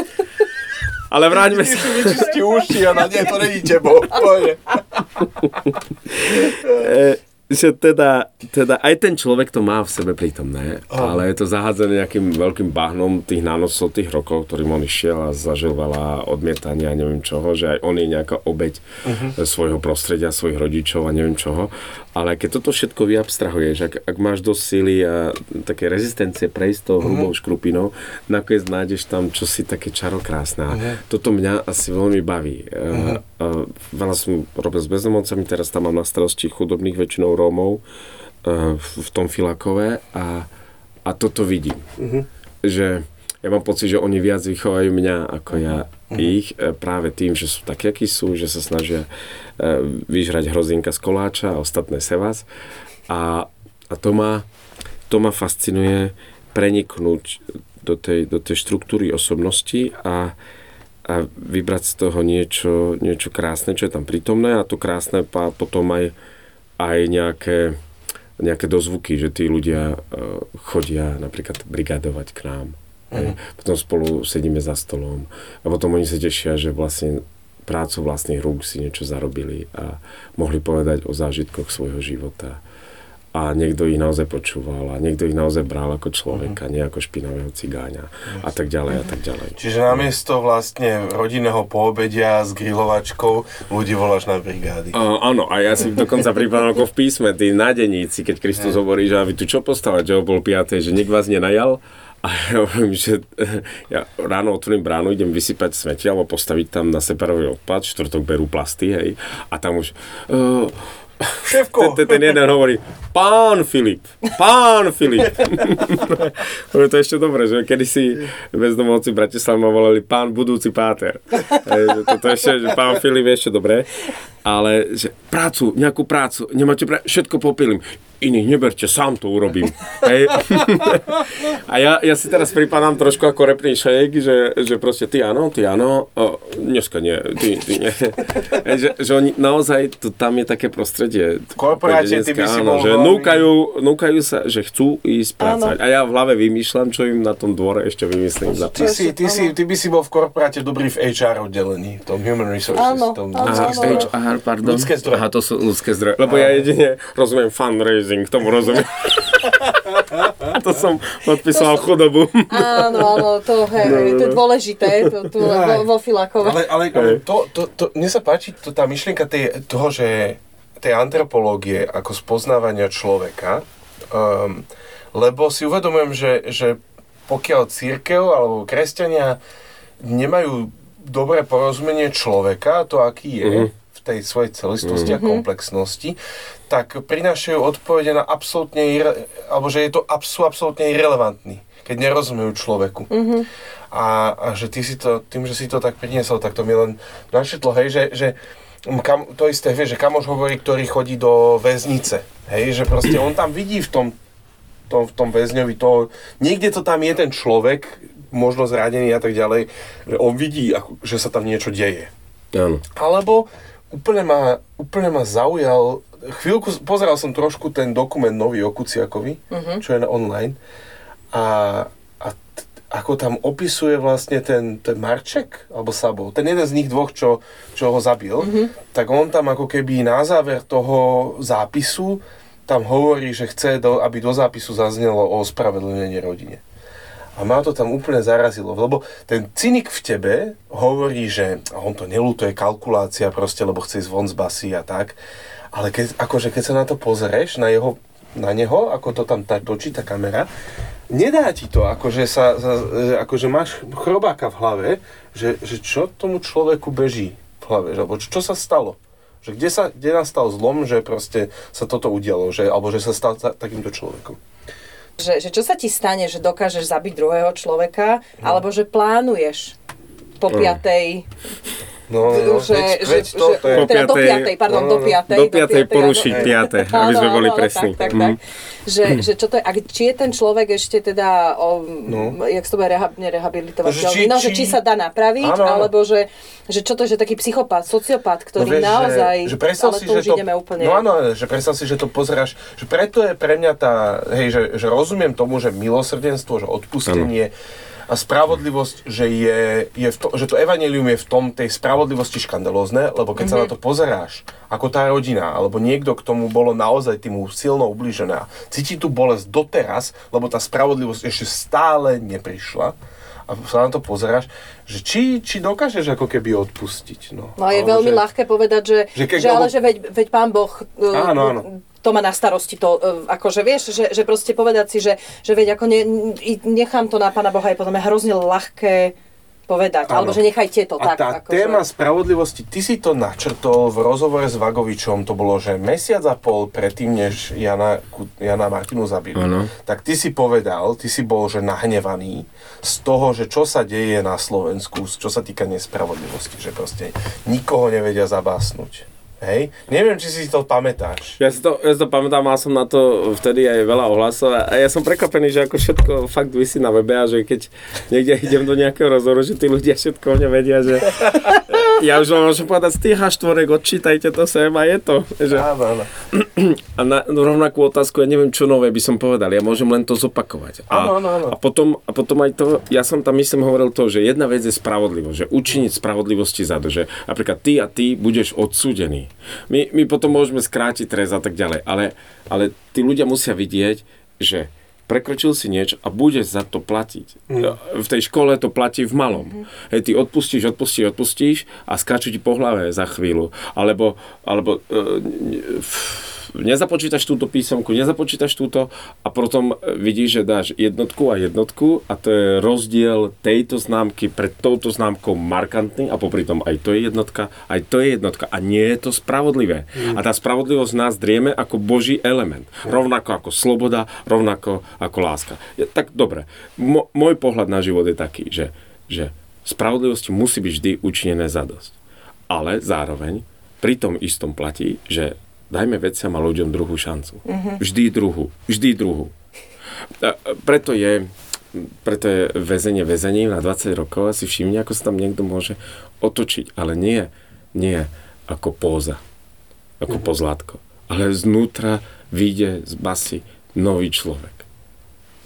Ale vráťme sa. si vyčistí uši, ona, nie, to není tebo. [LAUGHS] Že teda, teda aj ten človek to má v sebe prítomné, ale je to zahádzané nejakým veľkým bahnom tých nánosov tých rokov, ktorým on išiel a zažil veľa odmietania a neviem čoho, že aj on je nejaká obeď svojho prostredia, svojich rodičov a neviem čoho. Ale keď toto všetko vyabstrahuješ, ak, ak máš dosť síly a také rezistencie prejsť tou hrubou škrupinou, nakoniec nájdeš tam čosi také čarokrásne. A Toto mňa asi veľmi baví. Uh, uh, veľa som robil s bezdomovcami, teraz tam mám na starosti chudobných väčšinou Rómov uh, v, v tom Filakove a, a toto vidím. Že ja mám pocit, že oni viac vychovajú mňa ako ja ich e, práve tým, že sú takí, akí sú, že sa snažia e, vyžrať hrozinka z koláča a ostatné sevas. A, a to, ma, to ma fascinuje preniknúť do tej, do tej štruktúry osobnosti a, a vybrať z toho niečo, niečo krásne, čo je tam prítomné. A to krásne pa, potom aj, aj nejaké, nejaké dozvuky, že tí ľudia e, chodia napríklad brigadovať k nám Hej. Potom spolu sedíme za stolom a potom oni sa tešia, že vlastne prácu vlastných rúk si niečo zarobili a mohli povedať o zážitkoch svojho života a niekto ich naozaj počúval a niekto ich naozaj bral ako človeka, uh-huh. nie ako špinavého cigáňa uh-huh. a tak ďalej a tak ďalej. Čiže namiesto vlastne rodinného poobedia s grilovačkou ľudí voláš na brigády. Uh, áno, a ja si dokonca pripadám ako v písme, tí nádeníci, keď Kristus hovorí, že vy tu čo postavať, že o pol piatej, že nik vás nenajal, a [LAUGHS] ja hovorím, že [LAUGHS] ja ráno otvorím bránu, idem vysypať smeti alebo postaviť tam na separový odpad, štvrtok berú plasty, hej, a tam už... Uh, Šéfko. Ten, ten jeden hovorí, pán Filip, pán Filip. [LAUGHS] to je ešte dobré, že kedy si bezdomovci ma volali pán budúci páter. [LAUGHS] to, to ešte, že pán Filip je ešte dobré. Ale že prácu, nejakú prácu, nemáte pra... všetko popilím iných neberte, sám to urobím. Hej. [LAUGHS] A ja, ja si teraz pripadám trošku ako repný šejk, že, že proste ty áno, ty áno, o, dneska nie, ty, ty nie. Že, že oni naozaj, to, tam je také prostredie. V korporáte ty by si áno, že núkajú, núkajú sa, že chcú ísť pracovať. A ja v hlave vymýšľam, čo im na tom dvore ešte vymyslím. Za ty, si, ty, si, ty by si bol v korporáte dobrý v HR oddelení, v tom Human Resources. Áno, tom áno, HR, pardon. Ľudské zdroje. Aha, to sú ľudské zdroje. Lebo ja jedine rozumiem fundraising tomu rozumiem. [LAUGHS] to som podpísal to chudobu. Áno, áno, to, hej, no, no. to je dôležité, to, tu vo, vo Filakove. Ale, ale to, to, to, mne sa páči to, tá myšlienka tej, toho, že tej antropológie ako spoznávania človeka, um, lebo si uvedomujem, že, že pokiaľ církev alebo kresťania nemajú dobré porozumenie človeka, to aký je, v tej svojej celistosti mm-hmm. a mhm. komplexnosti, tak prinášajú odpovede na absolútne, alebo že je to sú absolútne irrelevantní, keď nerozumejú človeku. Mm-hmm. A, a že ty si to, tým, že si to tak priniesol, tak to mi len našetlo, hej, že, že kam, to isté, vieš, že kamož hovorí, ktorý chodí do väznice, hej, že proste on tam vidí v tom, tom, v tom väzňovi to, niekde to tam je ten človek, možno zradený a tak ďalej, že on vidí, že sa tam niečo deje. Áno. Alebo úplne ma, úplne ma zaujal, chvíľku, pozeral som trošku ten dokument nový o Kuciakovi, uh-huh. čo je na online a, ako tam opisuje vlastne ten, ten Marček, alebo Sabo, ten jeden z nich dvoch, čo, čo ho zabil, uh-huh. tak on tam ako keby na záver toho zápisu tam hovorí, že chce, do, aby do zápisu zaznelo o ospravedlnenie rodine. A ma to tam úplne zarazilo, lebo ten cynik v tebe hovorí, že on to nelútuje kalkulácia proste, lebo chce ísť von z basy a tak. Ale keď, akože keď sa na to pozrieš, na, jeho, na neho, ako to tam tak točí tá kamera, nedá ti to, akože, sa, akože máš chrobáka v hlave, že, že čo tomu človeku beží v hlave, že, alebo čo, čo sa stalo. Že kde, sa, kde nastal zlom, že proste sa toto udialo, že, alebo že sa stal takýmto človekom. Že, že čo sa ti stane, že dokážeš zabiť druhého človeka, no. alebo že plánuješ po no. piatej No, no, že, že, že, to, to je... Teda do piatej, pardon, no, no, do piatej. Do piatej porušiť do... aby sme boli presní. Tak, tak, mm. tak. Že, že čo to je, a či je ten človek ešte teda, o, no. jak to bude reha, nerehabilitovateľný, no, že či sa dá napraviť, áno, alebo že, že čo to je, že taký psychopat, sociopat, ktorý no, vieš, naozaj, že, že ale si, to už že to, ideme úplne... No áno, že predstav si, že to pozeráš, že preto je pre mňa tá, hej, že, že rozumiem tomu, že milosrdenstvo, že odpustenie, ano a spravodlivosť, že, je, je v to, že to evanelium je v tom tej spravodlivosti škandalózne, lebo keď mm-hmm. sa na to pozeráš, ako tá rodina, alebo niekto, k tomu bolo naozaj tým silno ubližená, cíti tú bolesť doteraz, lebo tá spravodlivosť ešte stále neprišla, a sa na to pozeráš, že či, či dokážeš ako keby odpustiť. No, no je veľmi že, ľahké povedať, že, že, keď, že ale že veď, veď pán Boh áno, áno to má na starosti to, e, akože vieš, že, že proste povedať si, že, že veď ako ne, nechám to na Pána Boha je potom je hrozne ľahké povedať, ano. alebo že nechajte to a tak. tá ako téma spravodlivosti, ty si to načrtol v rozhovore s Vagovičom, to bolo, že mesiac a pol predtým, než Jana, Jana Martinu zabili, ano. tak ty si povedal, ty si bol, že nahnevaný z toho, že čo sa deje na Slovensku, čo sa týka nespravodlivosti, že proste nikoho nevedia zabásnuť. Hej? Neviem, či si to pamätáš. Ja si to, ja si to pamätám, mal som na to vtedy aj veľa ohlasov a ja som prekvapený, že ako všetko fakt vysí na webe a že keď niekde [LAUGHS] idem do nejakého rozhovoru, že tí ľudia všetko o mne vedia, že ja už vám môžem povedať tých H4, odčítajte to sem a je to. Že... Áno, áno. [CLEARS THROAT] A na no, rovnakú otázku, ja neviem, čo nové by som povedal, ja môžem len to zopakovať. A, Áno, áno, áno. a, potom, a potom aj to, ja som tam myslím hovoril to, že jedna vec je spravodlivosť, že učiniť spravodlivosti za to, že napríklad ty a ty budeš odsúdený. My, my potom môžeme skrátiť trest a tak ďalej, ale, ale tí ľudia musia vidieť, že prekročil si niečo a budeš za to platiť. V tej škole to platí v malom. Hej, ty odpustíš, odpustíš, odpustíš a skáču ti po hlave za chvíľu. Alebo, alebo e, nezapočítaš túto písomku, nezapočítaš túto a potom vidíš, že dáš jednotku a jednotku a to je rozdiel tejto známky pred touto známkou markantný a popri tom aj to je jednotka, aj to je jednotka a nie je to spravodlivé. A tá spravodlivosť nás drieme ako boží element. Rovnako ako sloboda, rovnako ako láska. Je, tak dobre, Mo, môj pohľad na život je taký, že, že spravodlivosti musí byť vždy učinené za dosť. Ale zároveň pri tom istom platí, že dajme veciam a ľuďom druhú šancu. Vždy druhú. Vždy druhú. A preto je, preto je väzenie väzením na 20 rokov a si všimni, ako sa tam niekto môže otočiť. Ale nie, nie ako póza, ako pozlátko. Ale znútra vyjde z basy nový človek.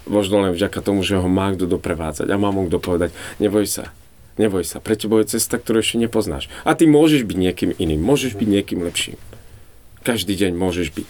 Možno len vďaka tomu, že ho má kto doprevádzať a má mu kto povedať, neboj sa, neboj sa, pre teba je cesta, ktorú ešte nepoznáš. A ty môžeš byť niekým iným, môžeš byť niekým lepším. Každý deň môžeš byť.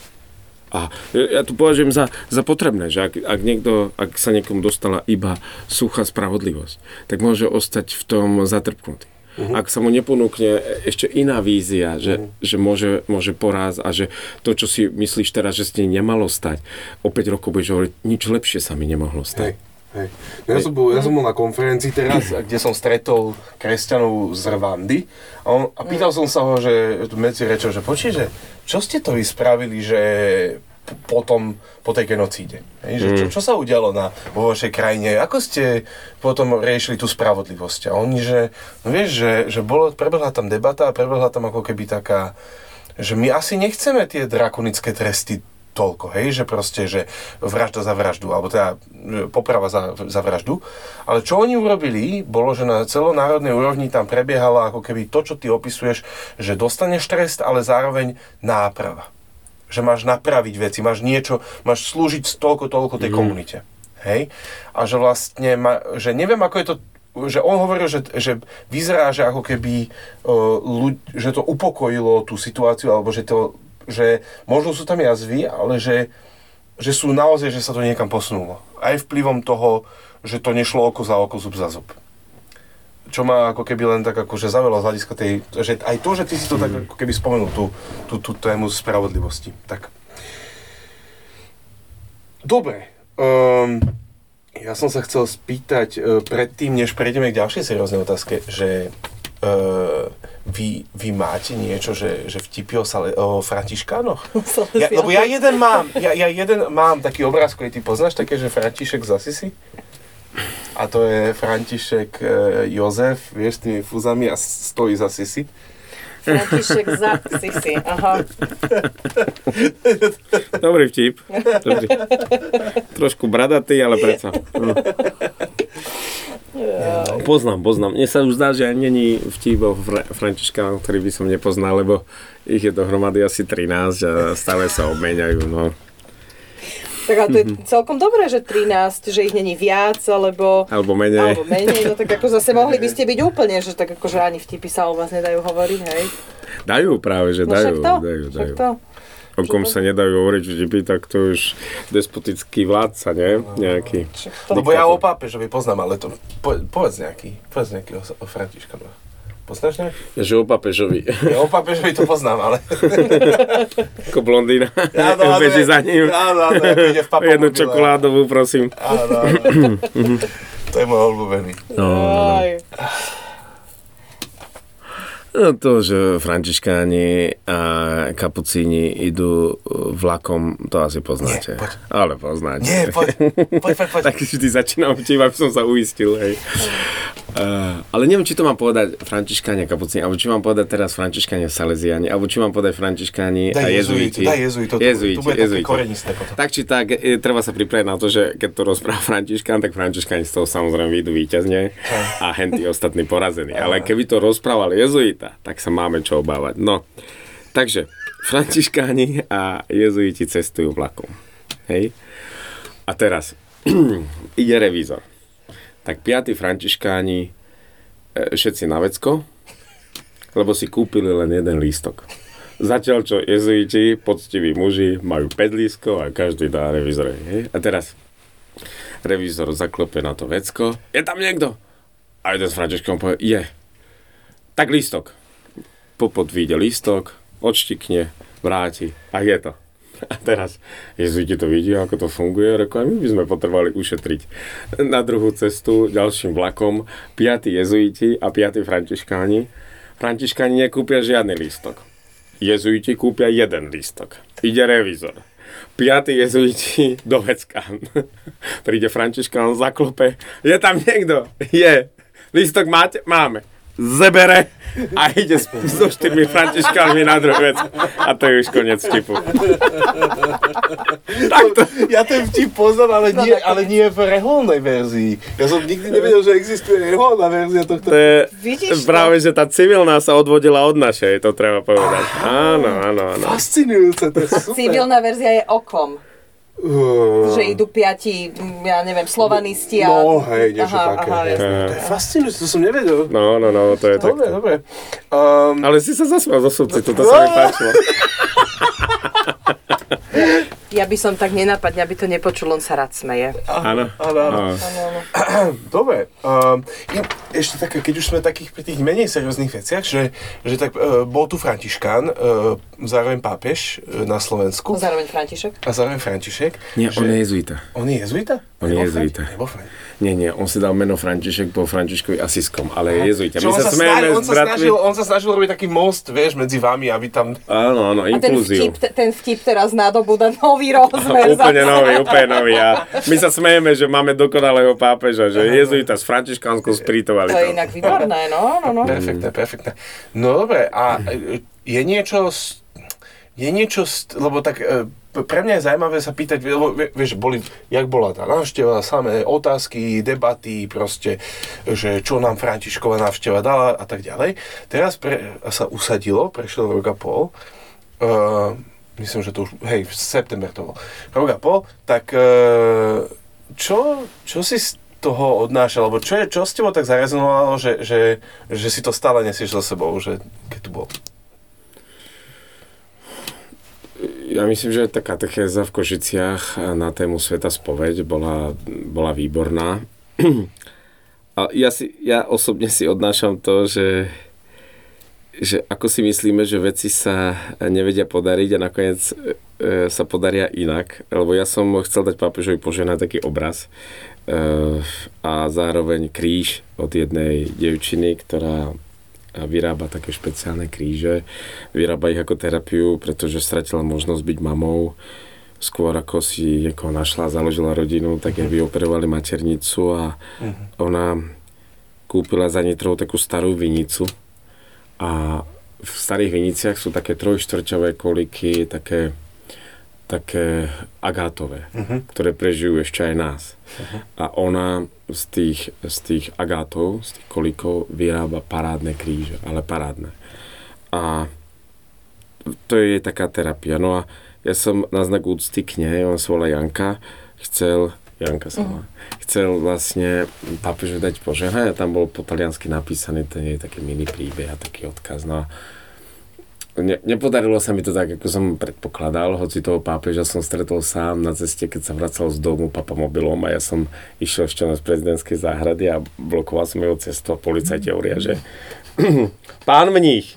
A ja to považujem za, za potrebné, že ak, ak, niekto, ak sa niekomu dostala iba suchá spravodlivosť, tak môže ostať v tom zatrpnutý. Uh-huh. Ak sa mu neponúkne ešte iná vízia, že, uh-huh. že môže, môže poráz a že to, čo si myslíš teraz, že si nemalo stať, o 5 rokov budeš hovoriť, nič lepšie sa mi nemohlo stať. Hej, hej. No Ja, som bol, ja som bol na konferencii teraz, kde som stretol kresťanov z Rwandy a, on, a pýtal som sa ho, že medzi rečou, že počuj, že čo ste to vy spravili, že potom, po tej genocíde? Hej, že čo, čo sa udialo na, vo vašej krajine? Ako ste potom riešili tú spravodlivosť? A oni, že, no vieš, že, že bolo, prebehla tam debata a prebehla tam ako keby taká, že my asi nechceme tie drakonické tresty toľko, hej, že proste, že vražda za vraždu, alebo teda poprava za, za vraždu. Ale čo oni urobili, bolo, že na celonárodnej úrovni tam prebiehalo ako keby to, čo ty opisuješ, že dostaneš trest, ale zároveň náprava. Že máš napraviť veci, máš niečo, máš slúžiť toľko, toľko tej komunite. Hej? A že vlastne, ma, že neviem, ako je to že on hovoril, že, že vyzerá, že ako keby uh, ľud, že to upokojilo tú situáciu, alebo že to že možno sú tam jazvy, ale že, že sú naozaj, že sa to niekam posunulo. Aj vplyvom toho, že to nešlo oko za oko, zub za zub. Čo ma ako keby len tak akože zaujalo z hľadiska tej, že aj to, že ty si to tak ako keby spomenul, tú, tú, tú tému spravodlivosti. Tak. Dobre. Um, ja som sa chcel spýtať uh, predtým, než prejdeme k ďalšej serióznej otázke, že uh, vy, vy máte niečo, že, že vtipy o, sale, o Františkánoch? [LAUGHS] Ja, lebo ja jeden mám, ja, ja jeden mám taký obraz, ktorý ty poznáš, také, že František z Asisi? A to je František e, Jozef, vieš, s tými fúzami a stojí za Sisi. František za Sisi, aha. [LAUGHS] Dobrý vtip. Dobrý. Trošku bradatý, ale predsa. [LAUGHS] No. Poznám, poznám. Mne sa už zdá, že aj není vtip o Fra- ktorý by som nepoznal, lebo ich je dohromady asi 13 a stále sa obmeniajú. No. Tak ale to je celkom dobré, že 13, že ich není viac, alebo... Alebo menej. Alebo menej, no tak ako zase mohli by ste byť úplne, že tak akože ani vtipy sa o vás nedajú hovoriť, hej? Dajú práve, že No dajú, to, dajú, dajú. to. O kom sa nedajú hovoriť vtipy, tak to už despotický vládca, nie? Nejaký. Lebo ja o pápežovi poznám, ale to po, povedz nejaký, povedz nejaký o, o Františkánoch. Poznáš nejaký? Že o papežovi. Ja o pápežovi to poznám, ale... Ako blondína. Áno, áno, Beží za ním. Áno, áno, ide v Jednu čokoládovú, prosím. Áno, áno. To je môj obľúbený. No, Aj. No to, že františkáni a kapucíni idú vlakom, to asi poznáte. Nie, poď. Ale poznáte. Nie, poď, poď, poď, poď. [LAUGHS] Tak vždy začínam vtip, aby som sa uistil. Hej. Uh, ale neviem, či to mám povedať františkáni a kapucíni, alebo či mám povedať teraz františkáni a salesiani, alebo či mám povedať františkáni Daj a jezuiti, daj jezuitov, to- jezuiti, to bude jezuiti. korenisté potom. Tak či tak, e, treba sa pripraviť na to, že keď to rozpráva františkán, tak františkáni z toho samozrejme vyjdú víťazne a henty ostatní porazení. Ale keby to rozprával jezuita, tak sa máme čo obávať. No, takže františkáni a jezuiti cestujú vlakom. Hej? A teraz [CLEARS THROAT] ide revízor. Tak piatí františkáni e, všetci na vecko, lebo si kúpili len jeden lístok. Zatiaľ, čo jezuiti, poctiví muži, majú 5 lístkov a každý dá revízore. Hej? A teraz revízor zaklope na to vecko. Je tam niekto? A jeden s františkom povie, je. Tak lístok. Popod vyjde lístok, odštikne, vráti a je to. [LAUGHS] A teraz jezuiti to vidia, ako to funguje, reko, my by sme potrebovali ušetriť na druhú cestu ďalším vlakom piatí jezuiti a piatí františkáni. Františkáni nekúpia žiadny lístok. Jezuiti kúpia jeden lístok. Ide revizor. Piatý jezuiti [LAUGHS] do vecka. [LAUGHS] Príde Františkán, zaklope. Je tam niekto? Je. Lístok máte? Máme. Zebere a ide s- so štyrmi františkánmi na druhú vec. A to je už koniec vtipu. Takto. Ja ten vtip poznám, ale nie, ale nie v reholnej verzii. Ja som nikdy nevedel, že existuje reholná verzia tohto. To je Vidíš to? práve, že tá civilná sa odvodila od našej, to treba povedať. Áno, áno, áno. Fascinujúce, to je super. Civilná verzia je okom. Uh, Že idú piati, ja neviem, slovanisti a... No, hej, niečo aha, také. Aha, hej. To je fascinujúce, to som nevedel. No, no, no, to je tak. Dobre, dobre. Um, Ale si sa zasmial zo súci, toto sa mi páčilo. [LAUGHS] [LAUGHS] Ja by som tak nenápadne, aby to nepočul, on sa rád smeje. Áno. áno, áno. [CLEARS THROAT] Dobre, ja, ešte také, keď už sme takých pri tých menej serióznych veciach, že, že tak uh, bol tu Františkán, uh, zároveň pápež uh, na Slovensku Zároveň František. a zároveň František. Nie, že, on je jezuita. on je jezuita? On je jezuita. Nie, nie, on si dal meno František po Františkovi Asiskom, ale je jezuita. My on, sa sa smejeme snažil, on, sa bratmi. snažil, on sa snažil robiť taký most, vieš, medzi vami, aby tam... Áno, áno, A ten inklúziu. vtip, te- ten vtip teraz nadobúda nový rozmer. [LAUGHS] Úplne nový, úplne nový. A my sa smejeme, že máme dokonalého pápeža, že jezuita s františkánskou sprítovali To je inak výborné, no, no, no. Perfektné, perfektné. No dobre, a je niečo... Je niečo, lebo tak e, pre mňa je zaujímavé sa pýtať, lebo vie- vieš, boli, jak bola tá návšteva, samé otázky, debaty, proste, že čo nám Františková návšteva dala a tak ďalej. Teraz pre, sa usadilo, prešiel rok a pol, uh, myslím, že to už, hej, v september to bol, rok a pol, tak uh, čo, čo si z toho odnášal, alebo čo, je, čo s tebou tak zarezonovalo, že, že, že si to stále nesieš so sebou, že keď tu bol? Ja myslím, že tá katechéza v Košiciach na tému Sveta spoveď bola, bola výborná. A ja, si, ja osobne si odnášam to, že, že ako si myslíme, že veci sa nevedia podariť a nakoniec e, sa podaria inak. Lebo ja som chcel dať pápežovi poženať taký obraz e, a zároveň kríž od jednej devčiny, ktorá vyrába také špeciálne kríže. Vyrába ich ako terapiu, pretože stratila možnosť byť mamou. Skôr ako si niekoho našla, založila rodinu, tak jej vyoperovali maternicu a ona kúpila za Nitrou takú starú vinicu a v starých viniciach sú také trojštvrťové koliky, také, také agátové, ktoré prežijú ešte aj nás. A ona z tých, z tých agátov, z tých kolikov vyrába parádne kríže, ale parádne. A to je taká terapia. No a ja som na znak úcty k nej, ona sa volá Janka, chcel, Janka sa volá, chcel vlastne pápežu dať požehnať a tam bol po taliansky napísaný ten jej taký mini príbeh a taký odkaz. No a ne, nepodarilo sa mi to tak, ako som predpokladal, hoci toho pápeža som stretol sám na ceste, keď sa vracal z domu papamobilom a ja som išiel ešte na prezidentskej záhrady a blokoval som jeho cestu a policajti hovoria, že [CLEARS THROAT] pán mních,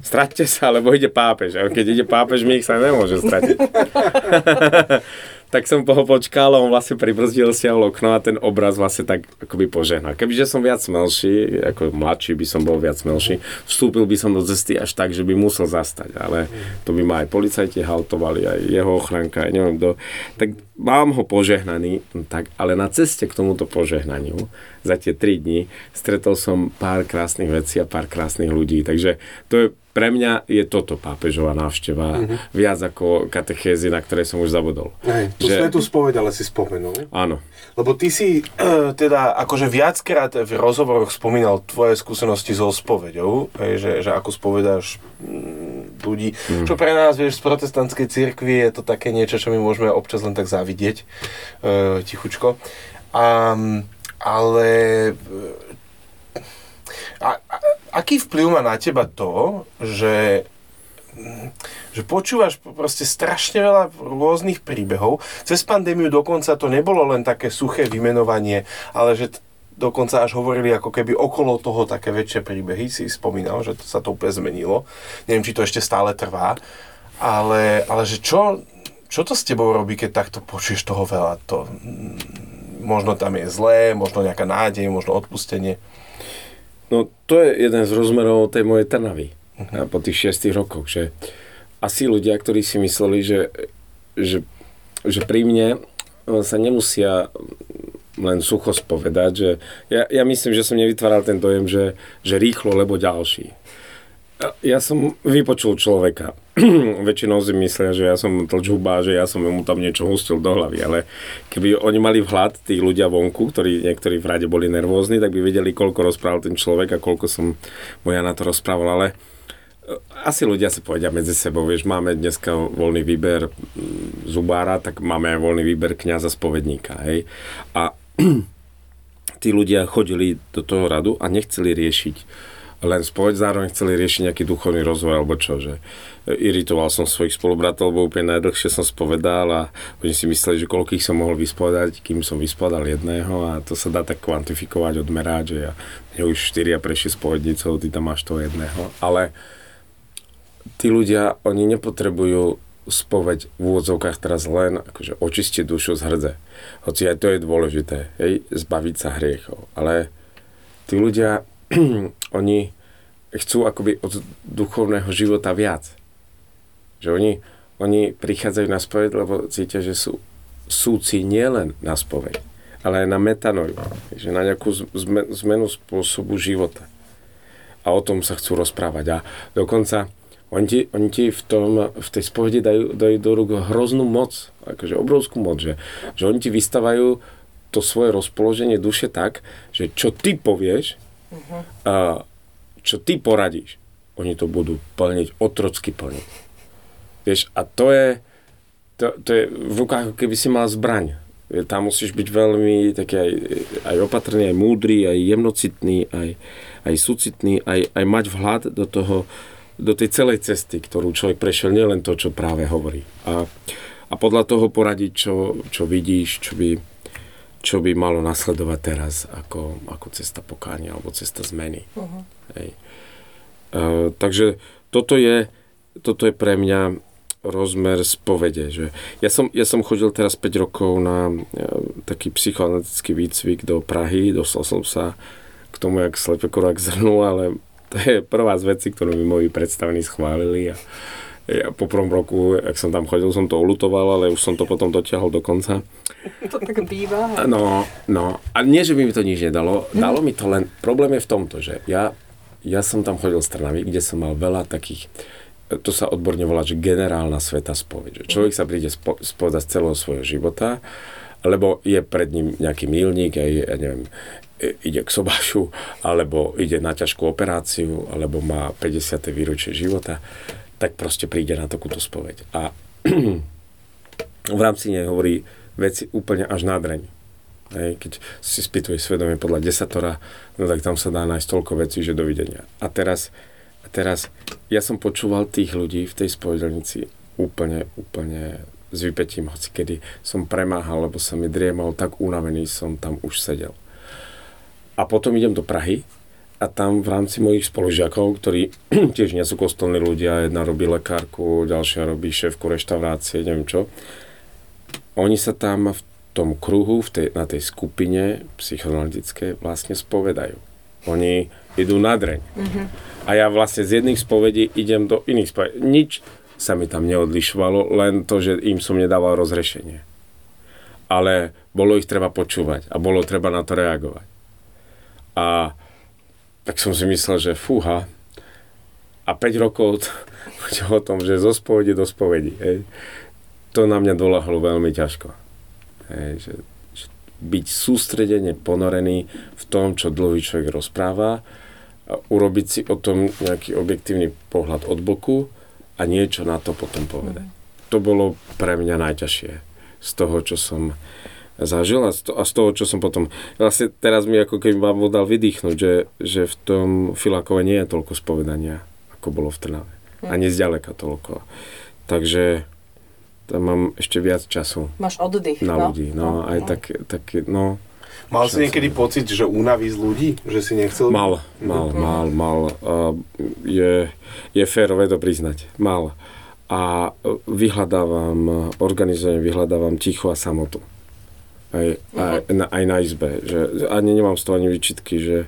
straťte sa, lebo ide pápež. A keď ide pápež, mních sa nemôže stratiť. [LAUGHS] tak som ho počkal a on vlastne pribrzdil stiahol okno a ten obraz vlastne tak akoby požehnal. Kebyže som viac smelší, ako mladší by som bol viac smelší, vstúpil by som do cesty až tak, že by musel zastať, ale to by ma aj policajti haltovali, aj jeho ochranka, aj neviem kto. Tak mám ho požehnaný, no tak, ale na ceste k tomuto požehnaniu za tie 3 dní stretol som pár krásnych vecí a pár krásnych ľudí, takže to je pre mňa je toto pápežová návšteva mm-hmm. viac ako katechézy, na ktoré som už zabudol. Hej, tú že... svetú spoveď ale si spomenul. Áno. Lebo ty si uh, teda akože viackrát v rozhovoroch spomínal tvoje skúsenosti so spoveďou, hej, že, že ako spovedáš mm, ľudí, mm. čo pre nás, vieš, z protestantskej cirkvi je to také niečo, čo my môžeme občas len tak zavidieť, uh, tichučko. Um, ale a, a, aký vplyv má na teba to, že že počúvaš proste strašne veľa rôznych príbehov. Cez pandémiu dokonca to nebolo len také suché vymenovanie, ale že t- dokonca až hovorili ako keby okolo toho také väčšie príbehy, si spomínal, že to sa to úplne zmenilo. Neviem, či to ešte stále trvá, ale, ale že čo, čo to s tebou robí, keď takto počuješ toho veľa? To, možno tam je zlé, možno nejaká nádej, možno odpustenie. No to je jeden z rozmerov tej mojej Trnavy po tých šiestich rokoch, že asi ľudia, ktorí si mysleli, že, že, že pri mne sa nemusia len sucho spovedať, že ja, ja myslím, že som nevytváral ten dojem, že, že rýchlo, lebo ďalší. Ja som vypočul človeka. [CLEARS THROAT] Väčšinou si myslia, že ja som tlčhuba, že ja som mu tam niečo hustil do hlavy, ale keby oni mali vhľad, tí ľudia vonku, ktorí niektorí v rade boli nervózni, tak by vedeli, koľko rozprával ten človek a koľko som mu ja na to rozprával, ale asi ľudia si povedia medzi sebou, vieš, máme dneska voľný výber zubára, tak máme aj voľný výber kniaza spovedníka, hej. A [CLEARS THROAT] tí ľudia chodili do toho radu a nechceli riešiť len spoveď, zároveň chceli riešiť nejaký duchovný rozvoj alebo čo, že iritoval som svojich spolubratov, lebo úplne najdlhšie som spovedal a oni si mysleli, že koľkých som mohol vyspovedať, kým som vyspovedal jedného a to sa dá tak kvantifikovať, odmerať, že ja, ja už 4 a prešli spovednicov, ty tam máš toho jedného, ale tí ľudia, oni nepotrebujú spoveď v úvodzovkách teraz len akože očistiť dušu z hrdze. Hoci aj to je dôležité, hej, zbaviť sa hriechov. Ale tí ľudia [CLEARS THROAT] oni chcú akoby od duchovného života viac. Že oni, oni prichádzajú na spoveď, lebo cítia, že sú súci nielen na spoveď, ale aj na metanoju, že na nejakú zmenu spôsobu života. A o tom sa chcú rozprávať. A dokonca oni ti, oni ti v, tom, v tej spovedi dajú, dajú do rúk hroznú moc, akože obrovskú moc, že, že oni ti vystavajú to svoje rozpoloženie duše tak, že čo ty povieš, Uh-huh. A čo ty poradíš, oni to budú plniť, otrocky plniť. Vieš, a to je, to, to je v rukách, keby si mal zbraň. Tam musíš byť veľmi taký aj, aj opatrný, aj múdry, aj jemnocitný, aj, aj súcitný, aj, aj mať vhľad do toho, do tej celej cesty, ktorú človek prešiel, nielen to, čo práve hovorí. A, a podľa toho poradiť, čo, čo vidíš, čo by, čo by malo nasledovať teraz ako, ako cesta pokánia alebo cesta zmeny. Uh-huh. Hej. Uh, takže toto je, toto je pre mňa rozmer spovede. Že ja, som, ja som chodil teraz 5 rokov na uh, taký psychoanalytický výcvik do Prahy, dostal som sa k tomu, jak slepe korák zrnul, ale to je prvá z vecí, ktorú mi moji predstavení schválili a ja po prvom roku, ak som tam chodil, som to ulutoval, ale už som to potom dotiahol do konca. To tak býva. No, no. A nie, že by mi to nič nedalo. Dalo mi to len... Problém je v tomto, že ja, ja som tam chodil z Trnavy, kde som mal veľa takých to sa odborne volá, že generálna sveta spoveď. Že človek sa príde spo, spovedať z celého svojho života, lebo je pred ním nejaký milník, aj, ja neviem, ide k sobášu, alebo ide na ťažkú operáciu, alebo má 50. výročie života tak proste príde na takúto spoveď. A [CLEARS THROAT] v rámci nej hovorí veci úplne až na dreň. Hej, keď si spýtuje svedomie podľa desatora, no tak tam sa dá nájsť toľko vecí, že dovidenia. A teraz, teraz ja som počúval tých ľudí v tej spovedelnici úplne, úplne s vypetím, hoci kedy som premáhal, lebo sa mi driemal, tak unavený som tam už sedel. A potom idem do Prahy a tam v rámci mojich spolužiakov, ktorí [CLEARS THROAT] tiež nie sú kostolní ľudia, jedna robí lekárku, ďalšia robí šéfku reštaurácie, neviem čo, oni sa tam v tom kruhu, v tej, na tej skupine psychoanalytické vlastne spovedajú. Oni idú na dreň. Mm-hmm. A ja vlastne z jedných spovedí idem do iných spovedí. Nič sa mi tam neodlišovalo, len to, že im som nedával rozrešenie. ale bolo ich treba počúvať a bolo treba na to reagovať. A tak som si myslel, že fúha, a 5 rokov [LAUGHS] o tom, že zo spovede do spovedi, hej, to na mňa dolahlo veľmi ťažko. Hej, že, že byť sústredene ponorený v tom, čo dlhý človek rozpráva, a urobiť si o tom nejaký objektívny pohľad od boku a niečo na to potom povedať. Mm. To bolo pre mňa najťažšie z toho, čo som zažil a z, to, a z toho, čo som potom... Vlastne teraz mi ako keby vám dal vydýchnuť, že, že v tom Filakove nie je toľko spovedania, ako bolo v Trnave. Mm. Ani zďaleka toľko. Takže tam mám ešte viac času. Máš oddych, Na no? ľudí, no, no aj no. tak, tak, no, Mal si niekedy som- pocit, že unaví z ľudí? Že si nechcel... Mal, mal, mal, mal. A je, je férové to priznať. Mal. A vyhľadávam, organizujem, vyhľadávam ticho a samotu. Aj, aj, na, aj na izbe. Že, ani nemám z toho ani vyčitky, že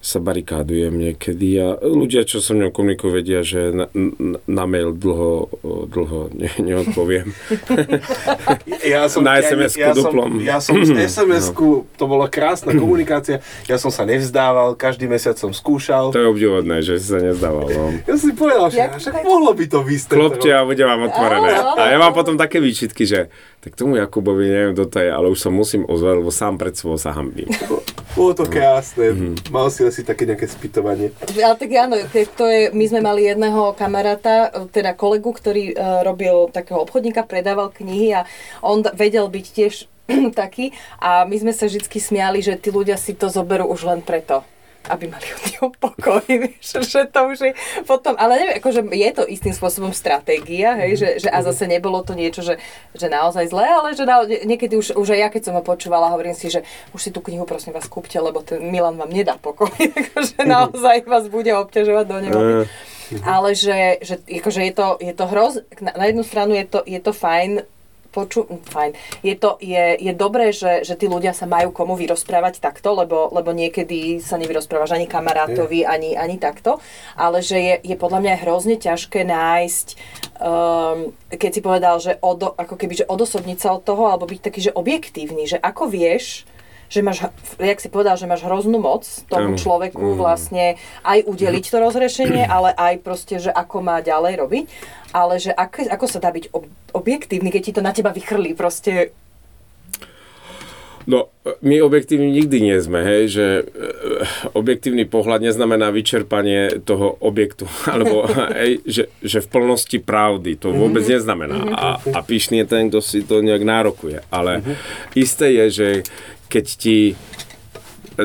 sa barikádujem niekedy a ľudia, čo so mnou komunikujú, vedia, že na, na, na mail dlho, dlho ne, neodpoviem. Ja som, Na ja, SMS-ku ja, som, duplom. ja som z [CLEARS THROAT] SMS-ku, to bola krásna komunikácia, ja som sa nevzdával, každý mesiac som skúšal. To je obdivodné, že si sa nezdával. No. Ja si povedal, že Jak- však mohlo by to vysť. Klopte a bude vám otvorené. A ja mám potom také výčitky, že tak tomu Jakubovi neviem kto to je, ale už sa musím ozvať, lebo sám pred sebou sa hambím. Bolo to krásne, Mhm. mal si asi také nejaké spýtovanie. Ale tak áno, to je, my sme mali jedného kamaráta, teda kolegu, ktorý uh, robil takého obchodníka, predával knihy a on vedel byť tiež [CLEARS THROAT] taký a my sme sa vždy smiali, že tí ľudia si to zoberú už len preto aby mali od neho pokoj, [LAUGHS] vieš, že to už je potom, ale neviem, akože je to istým spôsobom stratégia, hej, že, že a zase nebolo to niečo, že, že naozaj zlé, ale že na, niekedy už, už aj ja, keď som ho počúvala, hovorím si, že už si tú knihu prosím vás kúpte, lebo ten Milan vám nedá pokoj, [LAUGHS] akože naozaj vás bude obťažovať do neho. Eh, Ale že, že akože je, to, je to hroz, na, na jednu stranu je to, je to fajn, poču, hm, fajn. Je, to, je, je dobré, že, že tí ľudia sa majú komu vyrozprávať takto, lebo, lebo niekedy sa nevyrozprávaš ani kamarátovi, ani, ani takto, ale že je, je podľa mňa hrozne ťažké nájsť, um, keď si povedal, že odo, ako keby, že odosobniť sa od toho, alebo byť taký, že objektívny, že ako vieš, že máš, jak si povedal, že máš hroznú moc tomu Áno. človeku Mm. vlastne aj udeliť to [CLEARS THROAT] rozrešenie, ale aj proste, že ako má ďalej robiť. Ale že ako, ako sa dá byť ob, objektívny, keď ti to na teba vychrlí proste. No, my objektívni nikdy nie sme, hej, že e, objektívny pohľad neznamená vyčerpanie toho objektu, [LAUGHS] alebo hej, že, že v plnosti pravdy, to vôbec neznamená. A, a pyšný je ten, kto si to nejak nárokuje. Ale isté je, že keď ti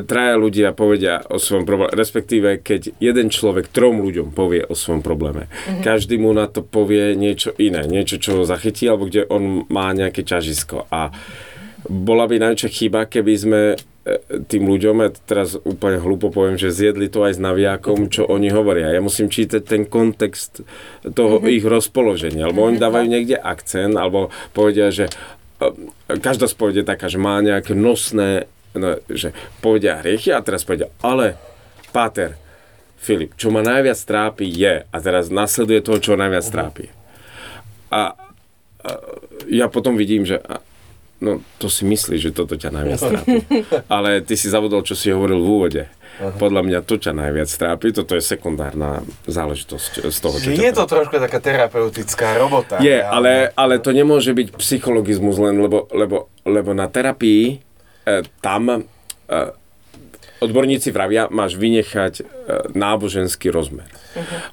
traja ľudia povedia o svojom probléme, respektíve keď jeden človek trom ľuďom povie o svojom probléme, každý mu na to povie niečo iné, niečo, čo ho zachytí, alebo kde on má nejaké ťažisko. A bola by najväčšia chyba, keby sme e, tým ľuďom, ja teraz úplne hlúpo poviem, že zjedli to aj s naviakom, čo oni hovoria. Ja musím čítať ten kontext toho ich rozpoloženia, alebo oni dávajú niekde akcent, alebo povedia, že e, každá spoveď je taká, že má nejaké nosné, no, že povedia hriechy a teraz povedia, ale Páter, Filip, čo ma najviac trápi je, a teraz nasleduje toho, čo najviac trápi. A, a ja potom vidím, že a, no to si myslíš, že toto ťa najviac trápi. [LAUGHS] Ale ty si zavodol, čo si hovoril v úvode. Podľa mňa to ťa najviac trápi, toto je sekundárna záležitosť z toho, čo je to trošku taká terapeutická robota. je, ale, ale to nemôže byť psychologizmus len, lebo, lebo, lebo na terapii e, tam e, odborníci vravia, máš vynechať e, náboženský rozmer.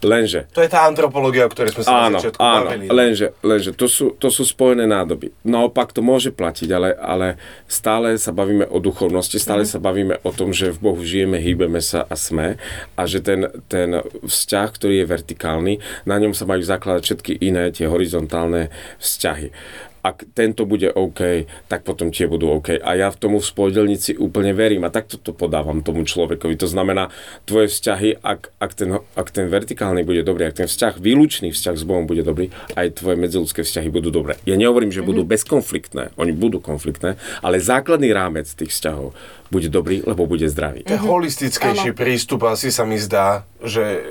Lenže To je tá antropológia, o ktorej sme sa na Áno, začiatku áno, bavili. lenže, lenže to, sú, to sú spojené nádoby. Naopak to môže platiť, ale, ale stále sa bavíme o duchovnosti, stále sa bavíme o tom, že v Bohu žijeme, hýbeme sa a sme a že ten, ten vzťah, ktorý je vertikálny, na ňom sa majú zakladať všetky iné, tie horizontálne vzťahy. Ak tento bude OK, tak potom tie budú OK. A ja v tomu v spojedelnici úplne verím a takto to podávam tomu človekovi. To znamená, tvoje vzťahy, ak, ak, ten, ak ten vertikálny bude dobrý, ak ten vzťah, výlučný vzťah s Bohom bude dobrý, aj tvoje medziludské vzťahy budú dobré. Ja nehovorím, že budú bezkonfliktné, oni budú konfliktné, ale základný rámec tých vzťahov bude dobrý, lebo bude zdravý. To je holistickejší prístup, asi sa mi zdá, že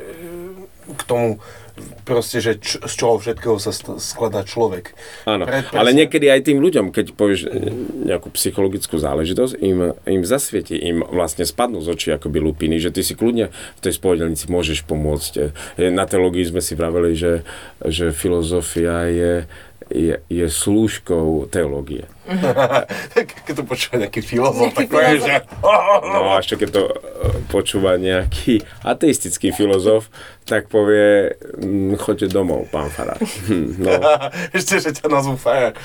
k tomu, proste, že č- z čoho všetkého sa st- skladá človek. Áno, Pre- presne- ale niekedy aj tým ľuďom, keď povieš e, nejakú psychologickú záležitosť, im, im zasvieti, im vlastne spadnú z očí akoby lupiny, že ty si kľudne v tej spovedelnici môžeš pomôcť. E, Na teológii sme si vraveli, že, že filozofia je, je, je slúžkou teológie. [LAUGHS] Keď to počúva nejaký filozof, tak povie, že... No a ešte keď to e, počúva nejaký ateistický filozof, tak povie, "Mm, choďte domov, pán Farár. Hm, No, [LAUGHS] ešte, že ťa nazvú fajar.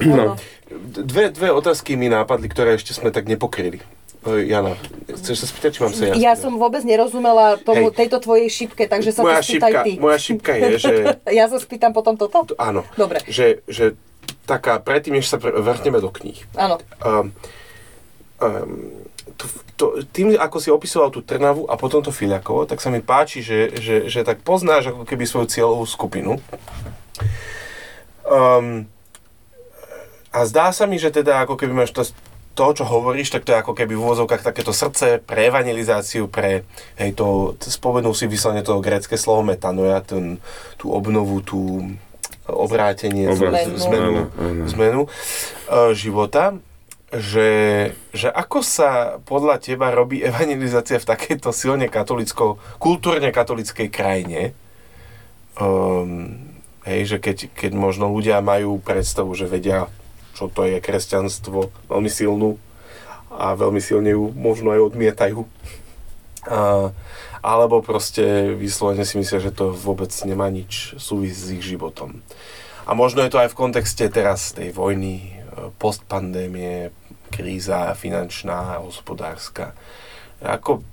no. Dve, dve otázky mi nápadli, ktoré ešte sme tak nepokryli. Jana, chceš sa spýtať, či mám sa ja? Ja som vôbec nerozumela tomu, Hej. tejto tvojej šipke, takže sa moja to spýtaj šipka, ty. moja šipka je, že... [LAUGHS] Ja sa spýtam potom toto? Áno. Dobre. Že, že taká, predtým, než sa pre- vrhneme do kníh. Áno. Um, um, to, to, tým, ako si opisoval tú Trnavu a potom to Filiakovo, tak sa mi páči, že, že, že tak poznáš ako keby svoju cieľovú skupinu. Um, a zdá sa mi, že teda ako keby máš to, to, čo hovoríš, tak to je ako keby v úvozovkách takéto srdce pre evangelizáciu, pre, hej, to, spomenul si vyslovene to grecké slovo metanoja, ten, tú obnovu, tú obrátenie, Obrat. zmenu, Zmenu. áno. zmenu e, života, že, že ako sa podľa teba robí evangelizácia v takejto silne katolicko, kultúrne katolickej krajine, um, hej, že keď, keď možno ľudia majú predstavu, že vedia, čo to je kresťanstvo, veľmi silnú a veľmi silne ju možno aj odmietajú. A, alebo proste vyslovene si myslia, že to vôbec nemá nič súvisť s ich životom. A možno je to aj v kontexte teraz tej vojny, e, postpandémie, kríza finančná, hospodárska. Ako,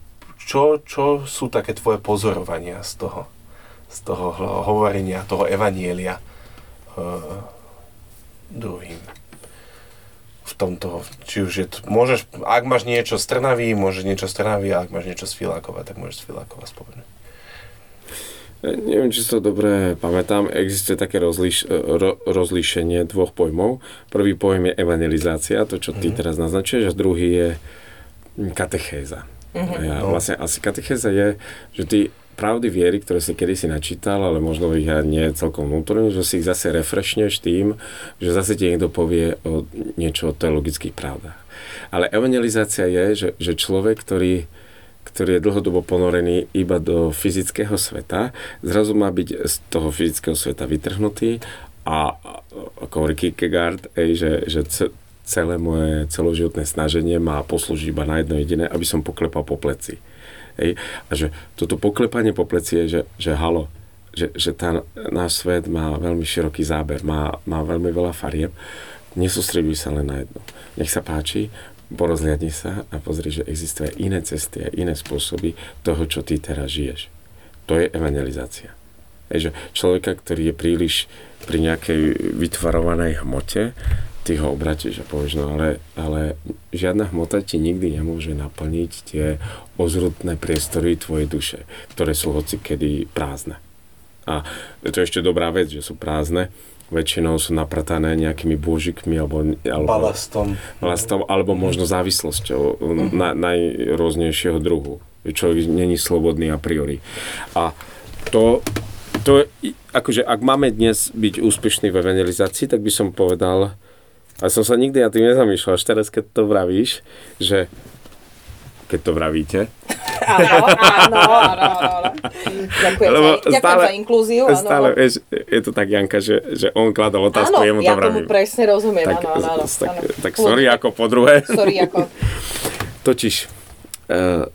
čo, čo sú také tvoje pozorovania z toho, z toho ho- hovorenia, toho evanielia uh, druhým? Tomto, či už je to, môžeš, ak máš niečo z Trnavy, môžeš niečo z Trnavy, a ak máš niečo z Filákova, tak môžeš z Filákova spomenúť. E, Neviem, či si to dobre pamätám. Existuje také rozliš, ro, rozlíšenie dvoch pojmov. Prvý pojem je evangelizácia, to, čo ty teraz naznačuješ, a druhý je katechéza. Ja, No. vlastne asi katechéza je, že ty pravdy viery, ktoré si kedysi načítal, ale možno ich aj nie celkom vnútorne, že si ich zase refreshneš tým, že zase ti niekto povie o niečo o teologických pravdách. Ale evangelizácia je, že, že človek, ktorý ktorý je dlhodobo ponorený iba do fyzického sveta, zrazu má byť z toho fyzického sveta vytrhnutý a ako hovorí Kierkegaard, ej, že, že ce- celé moje celoživotné snaženie má poslúžiť iba na jedno jediné, aby som poklepal po pleci. Ej, a že toto poklepanie po pleci je, že, že halo, že, že tá, náš svet má veľmi široký záber, má, má veľmi veľa farieb, nesústreduj sa len na jedno. Nech sa páči, porozhliadni sa a pozri, že existuje iné cesty a iné spôsoby toho, čo ty teraz žiješ. To je evangelizácia. Je, že človeka, ktorý je príliš pri nejakej vytvarovanej hmote, ty ho obratíš a povieš, no ale, ale žiadna hmota ti nikdy nemôže naplniť tie ozrutné priestory tvojej duše, ktoré sú hoci kedy prázdne. A je to ešte dobrá vec, že sú prázdne, väčšinou sú napratané nejakými bôžikmi alebo, alebo Balastom. vlastom, alebo možno závislosťou na, najrôznejšieho druhu. Človek není slobodný a priori. A to, to je- akože ak máme dnes byť úspešní v evangelizácii, tak by som povedal, a som sa nikdy na tým nezamýšľal, až teraz, keď to vravíš, že keď to vravíte, Áno, áno, áno, áno. Ďakujem, Lebo za, ďakujem stále- za inklúziu. Áno, stále, vieš, je to tak, Janka, že, že on kladol otázku, áno, jemu to ja tomu vravím. presne rozumiem. tak, áno, áno, áno, tak, áno. tak sorry ako po druhé. Sorry ako. [LAUGHS] Totiž, uh,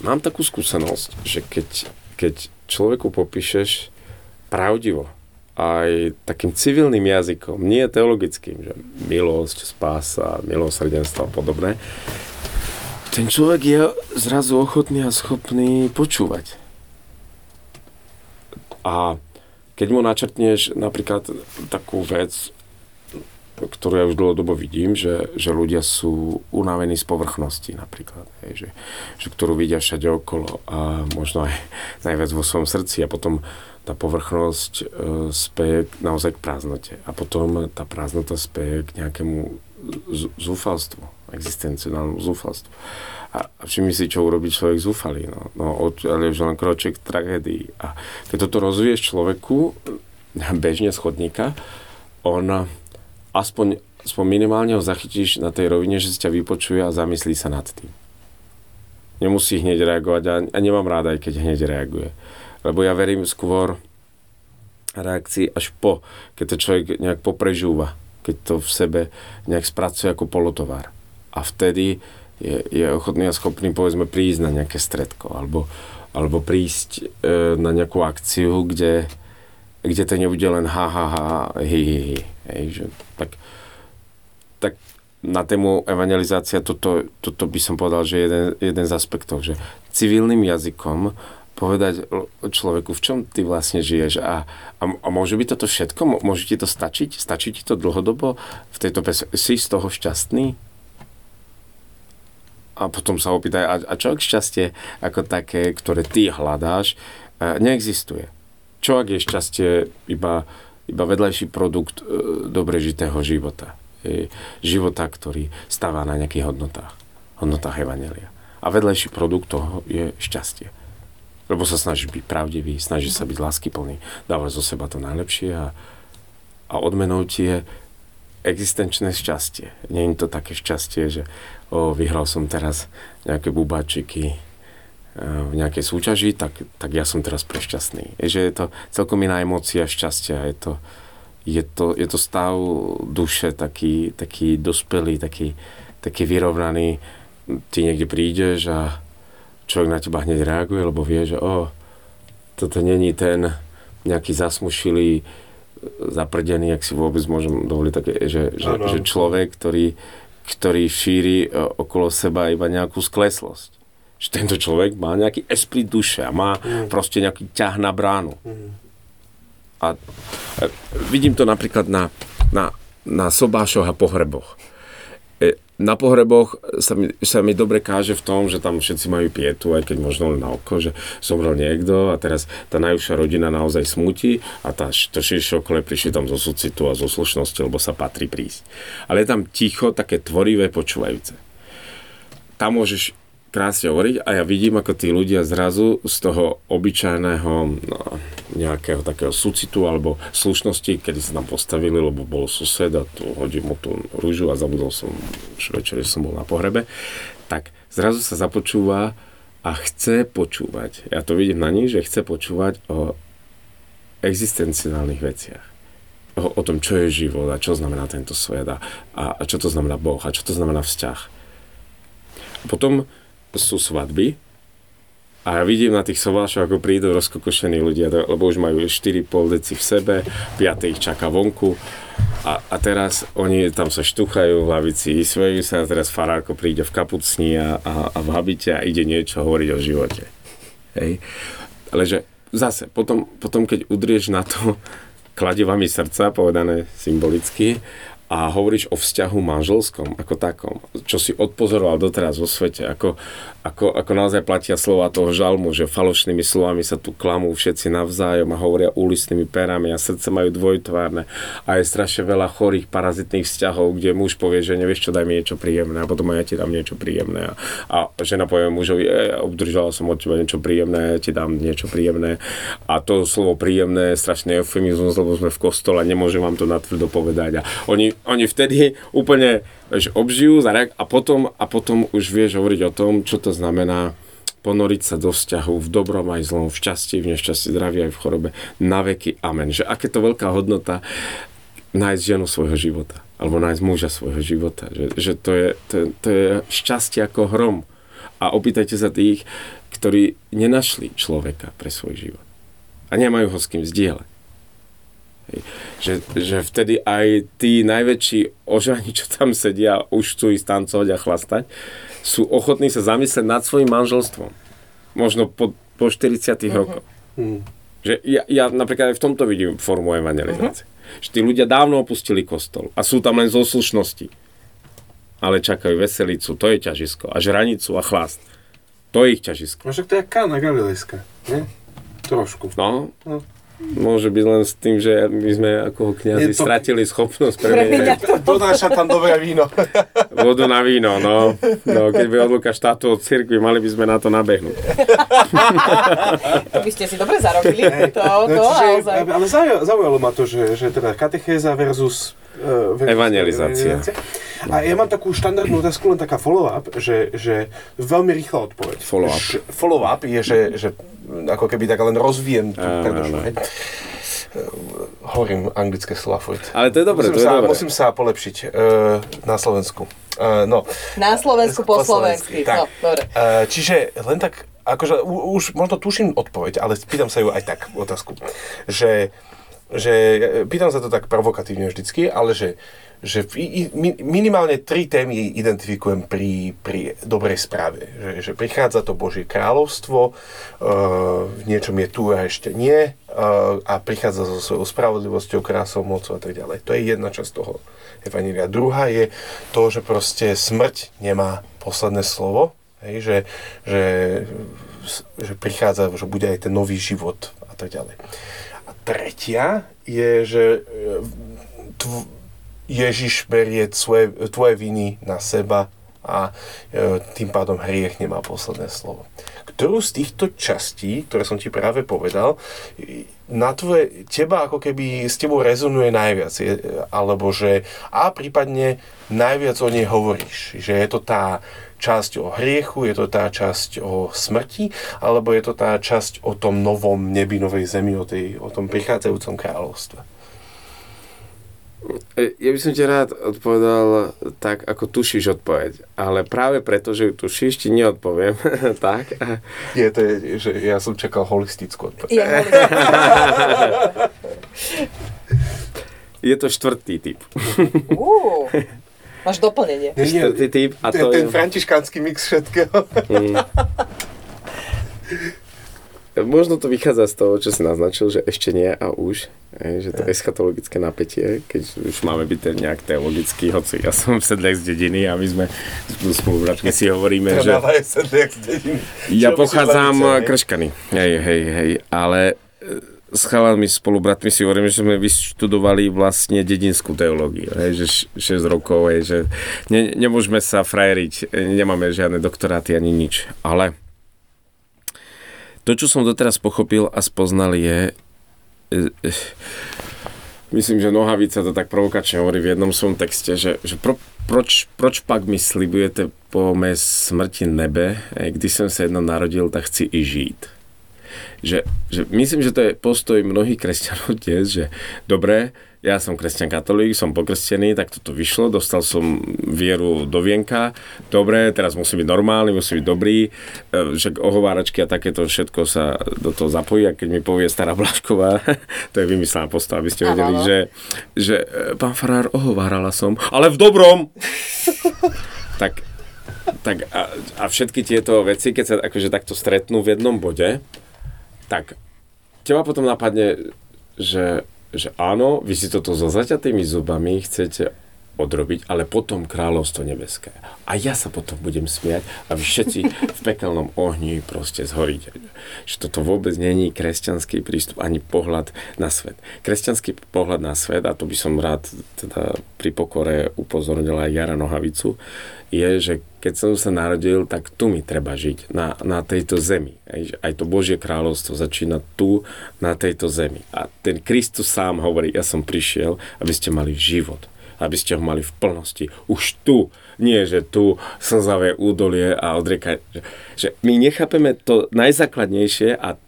mám takú skúsenosť, že keď, keď človeku popíšeš pravdivo, aj takým civilným jazykom, nie teologickým, že milosť, spása, milosrdenstvo a podobné, ten človek je zrazu ochotný a schopný počúvať. A keď mu načrtneš napríklad takú vec, ktorú ja už dlhodobo vidím, že, že ľudia sú unavení z povrchnosti napríklad, hej, že, že ktorú vidia všade okolo a možno aj [LAUGHS] najviac vo svojom srdci a potom tá povrchnosť e, speje naozaj k prázdnote a potom tá prázdnota speje k nejakému z- zúfalstvu existenciálnemu zúfalstvu. A, a všimni si, čo urobí človek zúfalý. No, no od, ale už len kroček k tragédii. A keď toto rozvíješ človeku, bežne schodníka, on aspoň, aspoň minimálne ho zachytíš na tej rovine, že si ťa vypočuje a zamyslí sa nad tým. Nemusí hneď reagovať a, a nemám rád aj keď hneď reaguje. Lebo ja verím skôr reakcii až po, keď to človek nejak poprežúva, keď to v sebe nejak spracuje ako polotovar. A vtedy je, je ochotný a schopný povedzme prísť na nejaké stredko alebo, alebo prísť e, na nejakú akciu, kde, kde to nebude len ha ha ha hi, hi, hi. Hej, že, tak, tak na tému evangelizácia toto, toto by som povedal, že jeden, jeden z aspektov, že civilným jazykom povedať človeku, v čom ty vlastne žiješ a, a, a môže byť toto všetko? Môže ti to stačiť? Stačí ti to dlhodobo v tejto pes- Si z toho šťastný? a potom sa opýtaj, a, a čo ak šťastie ako také, ktoré ty hľadáš, e, neexistuje. Čo ak je šťastie iba, iba vedľajší produkt e, dobre žitého života? E, života, ktorý stáva na nejakých hodnotách. Hodnotách Evangelia. A vedľajší produkt toho je šťastie. Lebo sa snaží byť pravdivý, snaží sa byť láskyplný, dáva zo seba to najlepšie a, a odmenou ti je existenčné šťastie. Nie je to také šťastie, že o, vyhral som teraz nejaké bubáčiky v nejakej súťaži, tak, tak ja som teraz prešťastný. Je, že je to celkom iná emócia šťastia. Je to, je to, je to stav duše taký, taký dospelý, taký, taký vyrovnaný. Ty niekde prídeš a človek na teba hneď reaguje, lebo vie, že o, toto není ten nejaký zasmušilý zaprdený, ak si vôbec môžem dovoliť také, že, že, že človek, ktorý, ktorý šíri e, okolo seba iba nejakú skleslosť. Že tento človek má nejaký esprit duše a má mm. proste nejaký ťah na bránu. Mm. A e, vidím to napríklad na, na, na sobášoch a pohreboch na pohreboch sa mi, sa mi dobre káže v tom, že tam všetci majú pietu, aj keď možno len na oko, že zomrel niekto a teraz tá najúžšia rodina naozaj smutí a tá, to širšie okolie prišli tam zo súcitu a zo slušnosti, lebo sa patrí prísť. Ale je tam ticho, také tvorivé, počúvajúce. Tam môžeš krásne hovoriť a ja vidím, ako tí ľudia zrazu z toho obyčajného no, nejakého takého súcitu alebo slušnosti, kedy sa tam postavili, lebo bol sused a tu hodím mu tú rúžu a zabudol som už večer, že som bol na pohrebe, tak zrazu sa započúva a chce počúvať. Ja to vidím na nich, že chce počúvať o existenciálnych veciach. O, tom, čo je život a čo znamená tento svet a, a čo to znamená Boh a čo to znamená vzťah. A potom sú svadby a ja vidím na tých sovášoch, ako prídu rozkokošení ľudia, lebo už majú 4,5 deci v sebe, 5 ich čaká vonku a, a teraz oni tam sa štuchajú v hlavici, svejú sa a teraz farárko príde v kapucni a, a, a v habite a ide niečo hovoriť o živote. Hej. Ale že zase, potom, potom keď udrieš na to [LAUGHS] kladivami srdca, povedané symbolicky, a hovoríš o vzťahu manželskom ako takom, čo si odpozoroval doteraz vo svete, ako, ako, ako naozaj platia slova toho žalmu, že falošnými slovami sa tu klamú všetci navzájom a hovoria úlisnými perami a srdce majú dvojtvárne a je strašne veľa chorých parazitných vzťahov, kde muž povie, že nevieš čo, daj mi niečo príjemné a potom ja ti dám niečo príjemné. A, a žena povie mužovi, e, obdržala som od teba niečo príjemné, ja ti dám niečo príjemné. A to slovo príjemné je strašný eufemizmus, lebo sme v kostole, nemôžem vám to natvrdo povedať. A oni oni vtedy úplne vieš, obžijú a potom, a potom už vieš hovoriť o tom, čo to znamená ponoriť sa do vzťahu v dobrom aj zlom, v šťastí, v nešťastí, zdraví aj v chorobe, na veky. Amen. Že aké to veľká hodnota nájsť ženu svojho života, alebo nájsť muža svojho života. Že, že to, je, to, to je šťastie ako hrom. A opýtajte sa tých, ktorí nenašli človeka pre svoj život. A nemajú ho s kým zdieľať. Že, že vtedy aj tí najväčší ožani, čo tam sedia, už chcú ísť tancovať a chlastať, sú ochotní sa zamyslieť nad svojim manželstvom. Možno po, po 40 uh-huh. rokoch. Uh-huh. Že ja, ja napríklad aj v tomto vidím formu evangelizácie. Uh-huh. Že tí ľudia dávno opustili kostol a sú tam len zo slušnosti. Ale čakajú veselicu, to je ťažisko. A žranicu a chlast. To je ich ťažisko. No však to je Kána Galilejská, nie? Trošku. No. no. Môže byť len s tým, že my sme ako kniazy to- stratili schopnosť Premeniať Donáša tam dobré víno. [LAUGHS] vodu na víno, no. no. Keď by odluka štátu od cirkvi, mali by sme na to nabehnúť. [LAUGHS] To by ste si dobre zarobili. To, to No, čiže, ale zauja- zaujalo ma to, že, že teda katechéza versus Evangelizácia. A ja mám takú štandardnú otázku, len taká follow-up, že, že veľmi rýchla odpoveď. Follow-up. Š- Follow-up je, že, že ako keby tak len rozvíjem tú Áno, predošlú. hej. Hovorím anglické slova furt. Ale to je dobre, musím to je sa, dobre. Musím sa polepšiť uh, na Slovensku. Uh, no, Na Slovensku po slovensky. Tak. No, dobre. Uh, čiže len tak, akože u, už možno tuším odpoveď, ale pýtam sa ju aj tak, otázku. Že, že pýtam sa to tak provokatívne vždycky, ale že, že minimálne tri témy identifikujem pri, pri dobrej správe. Že, že prichádza to Božie kráľovstvo, uh, v niečom je tu a ešte nie, uh, a prichádza so svojou spravodlivosťou, krásou, mocou a tak ďalej. To je jedna časť toho Evanília. Druhá je to, že proste smrť nemá posledné slovo, hej, že, že, že prichádza, že bude aj ten nový život a tak ďalej. Tretia je, že e, tv, Ježiš berie tvoje, tvoje viny na seba a e, tým pádom hriech nemá posledné slovo. Ktorú z týchto častí, ktoré som ti práve povedal, na tvoje, teba ako keby s tebou rezonuje najviac, je, alebo že a prípadne najviac o nej hovoríš, že je to tá časť o hriechu, je to tá časť o smrti, alebo je to tá časť o tom novom nebi, novej zemi, o, tej, o tom prichádzajúcom kráľovstve. E, Ja by som ti rád odpovedal tak, ako tušíš odpoveď. Ale práve preto, že ju tušíš, ti neodpoviem. [LAUGHS] tak. Je to, je, že ja som čakal holistickú odpoveď. Ja [LAUGHS] Je to štvrtý typ. Máš doplnenie. Nie, nie, Štvrtý typ a Ten, to ten je... františkánsky mix všetkého. Možno to vychádza z toho, čo si naznačil, že ešte nie a už. Že to eschatologické napätie, keď už máme byť ten nejak teologický, hoci ja som sedliak z dediny a my sme spolubratmi si hovoríme, že ja Čo pochádzam krškany. Hej, hej, hej, ale e, s chalami, spolubratmi si hovoríme, že sme vyštudovali vlastne dedinskú teológiu, hej, že š- 6 rokov, hej, že ne, nemôžeme sa frajeriť, nemáme žiadne doktoráty ani nič, ale to, čo som doteraz pochopil a spoznal je, e, e, myslím, že Nohavica to tak provokačne hovorí v jednom svojom texte, že, že pro, proč, proč pak mi slibujete po mé smrti nebe, e, když som sa jedno narodil, tak chci i žít. Že, že myslím, že to je postoj mnohých kresťanov dnes, že dobre, ja som kresťan katolík, som pokrstený, tak toto vyšlo, dostal som vieru do vienka, dobre, teraz musím byť normálny, musím byť dobrý, e, že ohováračky a takéto všetko sa do toho zapojí a keď mi povie stará Blašková, [LAUGHS] to je vymyslená postava, aby ste vedeli, že, že e, pán farár, ohovárala som, ale v dobrom! [LAUGHS] tak tak a, a všetky tieto veci, keď sa akože takto stretnú v jednom bode, tak teba potom napadne, že, že áno, vy si toto so zaťatými zubami chcete odrobiť, ale potom kráľovstvo nebeské. A ja sa potom budem smiať a všetci v pekelnom ohni proste zhoríte. Že toto vôbec není kresťanský prístup ani pohľad na svet. Kresťanský pohľad na svet, a to by som rád teda pri pokore upozornil aj Jara Nohavicu, je, že keď som sa narodil, tak tu mi treba žiť, na, na tejto zemi. Aj, aj to Božie kráľovstvo začína tu, na tejto zemi. A ten Kristus sám hovorí, ja som prišiel, aby ste mali život aby ste ho mali v plnosti. Už tu, nie že tu slzavé údolie a odrieka. Že, že my nechápeme to najzákladnejšie a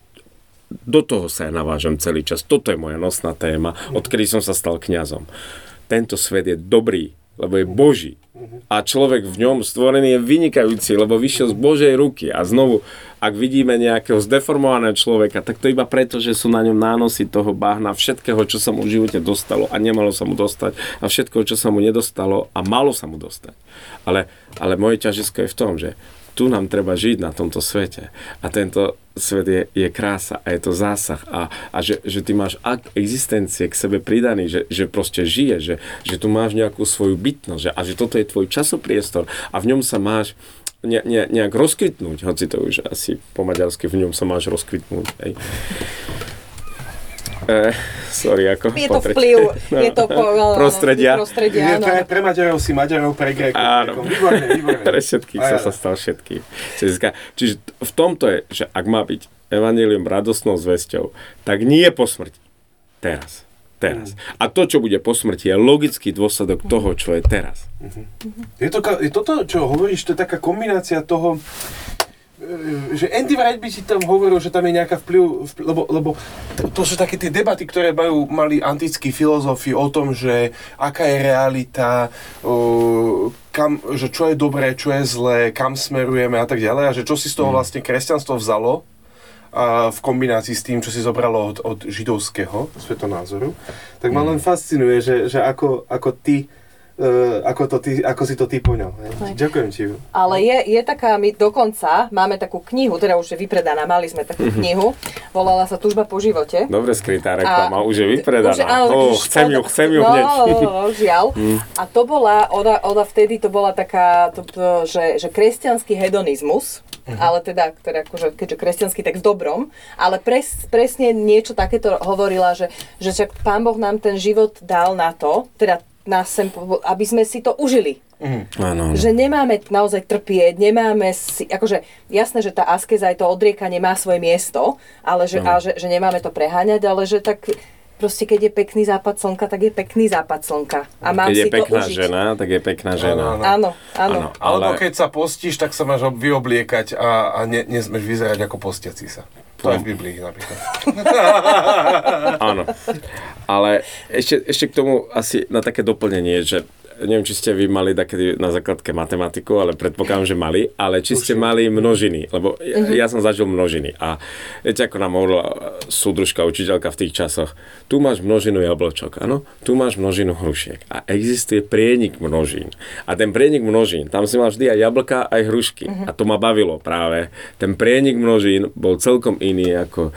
do toho sa ja navážam celý čas. Toto je moja nosná téma, odkedy som sa stal kňazom. Tento svet je dobrý, lebo je Boží. A človek v ňom stvorený je vynikajúci, lebo vyšiel z Božej ruky. A znovu, ak vidíme nejakého zdeformovaného človeka, tak to iba preto, že sú na ňom nánosy toho bahna, všetkého, čo sa mu v živote dostalo a nemalo sa mu dostať a všetko, čo sa mu nedostalo a malo sa mu dostať. Ale, ale moje ťažisko je v tom, že tu nám treba žiť na tomto svete. A tento svet je, je krása a je to zásah. A, a že, že ty máš ak existencie k sebe pridaný, že, že proste žije, že, že tu máš nejakú svoju bytnosť že, a že toto je tvoj časopriestor a v ňom sa máš ne, ne, nejak rozkvitnúť, hoci to už asi po maďarsky v ňom sa máš rozkvitnúť. Hej. Eh, sorry, ako? Je to vplyv, [LAUGHS] je to po, no, no, Prostredia. prostredia Je pre, pre Maďarov si Maďarov, pre Grékov. Áno. Grékov. Výborne, výborne. Pre všetkých Aj, sa stal všetkým. Čiže- v tomto je, že ak má byť evanelium radostnou zväzťou, tak nie po smrti. Teraz. Teraz. A to, čo bude po smrti, je logický dôsledok toho, čo je teraz. Je, to, je toto, čo hovoríš, to je taká kombinácia toho, e, že Andy Wright by si tam hovoril, že tam je nejaká vplyv, vplyv lebo, lebo to, to sú také tie debaty, ktoré majú, mali antickí filozofi o tom, že aká je realita, o, kam, že čo je dobré, čo je zlé, kam smerujeme a tak ďalej a že čo si z toho vlastne kresťanstvo vzalo a v kombinácii s tým, čo si zobralo od, od židovského svetonázoru, tak ma len fascinuje, že, že ako, ako ty Uh, ako, to ty, ako si to ty poňal. Ďakujem ti. Ale je, je taká, my dokonca máme takú knihu, teda už je vypredaná, mali sme takú Mhm. knihu, volala sa Tužba po živote. Dobre skrytá reklama, už je vypredaná. Už, áno, oh, chcem ju, chcem ju no, hneď. No, no, no, žiaľ. [LAUGHS] A to bola, ona, ona vtedy to bola taká, to, to, že, že kresťanský hedonizmus, ale teda, teda akože, keďže kresťanský, tak v dobrom, ale pres, presne niečo takéto hovorila, že, že však Pán Boh nám ten život dal na to, teda nás sem, aby sme si to užili. Áno, áno. Že nemáme naozaj trpieť, nemáme si, akože jasné, že tá askeza aj to odriekanie má svoje miesto, ale že, a že, že nemáme to preháňať, ale že tak proste keď je pekný západ slnka, tak je pekný západ slnka. A mám Keď je si to pekná užiť. žena, tak je pekná žena. áno. Áno, áno. Áno. Alebo Ale- keď sa postíš, tak sa máš ob- vyobliekať a, a ne, nesmeš vyzerať ako postiaci sa. To je v Biblii napríklad. [LAUGHS] Áno. Ale ešte, ešte k tomu asi na také doplnenie, že neviem, či ste vy mali také na základke matematiku, ale predpokladám, že mali, ale či ste mali množiny, lebo ja, ja som zažil množiny a viete, ako nám hovorila súdružka, učiteľka v tých časoch, tu máš množinu jablčok, áno, tu máš množinu hrušiek a existuje prienik množín. A ten prienik množín, tam si mal vždy aj jablka, aj hrušky a to ma bavilo práve. Ten prienik množín bol celkom iný ako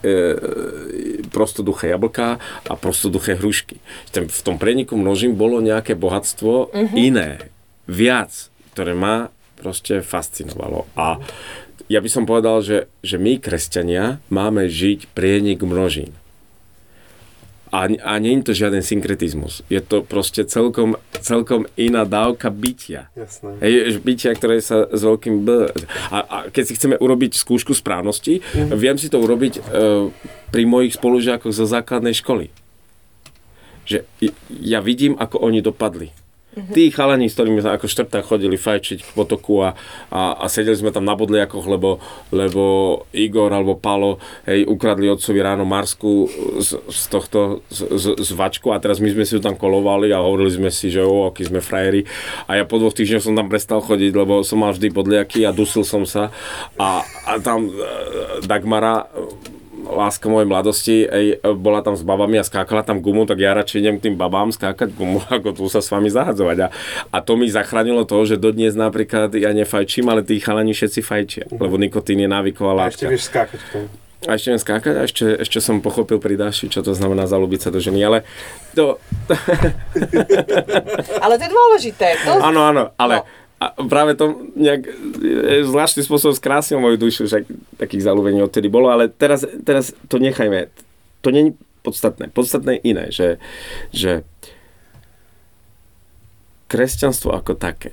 e, prostoduché jablká a prostoduché hrušky. Ten, v tom preniku množím bolo nejaké bohatstvo iné, viac, ktoré ma proste fascinovalo. A ja by som povedal, že, že my, kresťania, máme žiť prienik množín. A, a nie je to žiaden synkretizmus. Je to proste celkom, celkom iná dávka bytia. Jasné. Hej, bytia, ktoré sa s veľkým B. A, a keď si chceme urobiť skúšku správnosti, mm. viem si to urobiť e, pri mojich spolužiakoch zo základnej školy. Že ja vidím, ako oni dopadli. Mm-hmm. Tí chalani, s ktorými sme ako štvrtá chodili fajčiť k potoku a, a, a sedeli sme tam na bodliakoch, lebo, lebo Igor alebo Palo hej, ukradli otcovi ráno Marsku z, z tohto z, z, z vačku a teraz my sme si ju tam kolovali a hovorili sme si, že o, akí sme frajeri a ja po dvoch týždňoch som tam prestal chodiť, lebo som mal vždy bodliaky a dusil som sa a, a tam e, Dagmara láska mojej mladosti, ej, bola tam s babami a skákala tam gumu, tak ja radšej idem k tým babám skákať gumu, [LAUGHS] ako tu sa s vami zahadzovať. A, a to mi zachránilo to, že dodnes napríklad ja nefajčím, ale tí chalani všetci fajčia, lebo nikotín je návyková A ešte látka. vieš skákať v tom. A ešte viem skákať a ešte, ešte som pochopil pri Dáši, čo to znamená zalúbiť sa do ženy, ale to, Ale to je dôležité. To, áno, áno, ale No. A práve to nejak e, zvláštnym spôsobom skrásnil moju dušu, však takých zalúbení odtedy bolo, ale teraz, teraz to nechajme. To je podstatné. Podstatné je iné, že, že kresťanstvo ako také,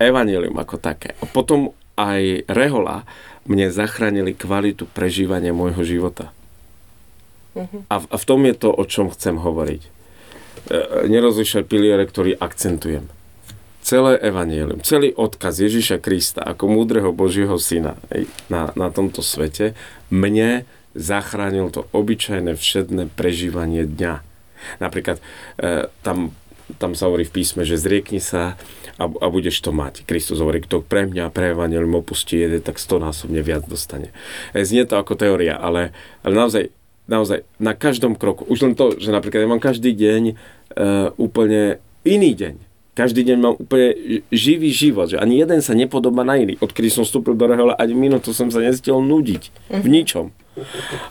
evanelium ako také a potom aj rehola mne zachránili kvalitu prežívania môjho života. A v, a v tom je to, o čom chcem hovoriť. E, nerozlišaj piliere, ktorý akcentujem. Celé evanielium, celý odkaz Ježiša Krista ako múdreho Božieho syna na, na tomto svete mne zachránil to obyčajné všedné prežívanie dňa. Napríklad e, tam, tam sa hovorí v písme, že zriekni sa a, a budeš to mať. Kristus hovorí, kto pre mňa, pre evanielium opustí jeden, tak stonásobne viac dostane. E, znie to ako teória, ale, ale naozaj naozaj na každom kroku. Už len to, že napríklad ja mám každý deň uh, úplne iný deň. Každý deň mám úplne živý život, že ani jeden sa nepodobá na iný. Odkedy som vstúpil do rehola, ani minútu som sa nezdiel nudiť. V ničom.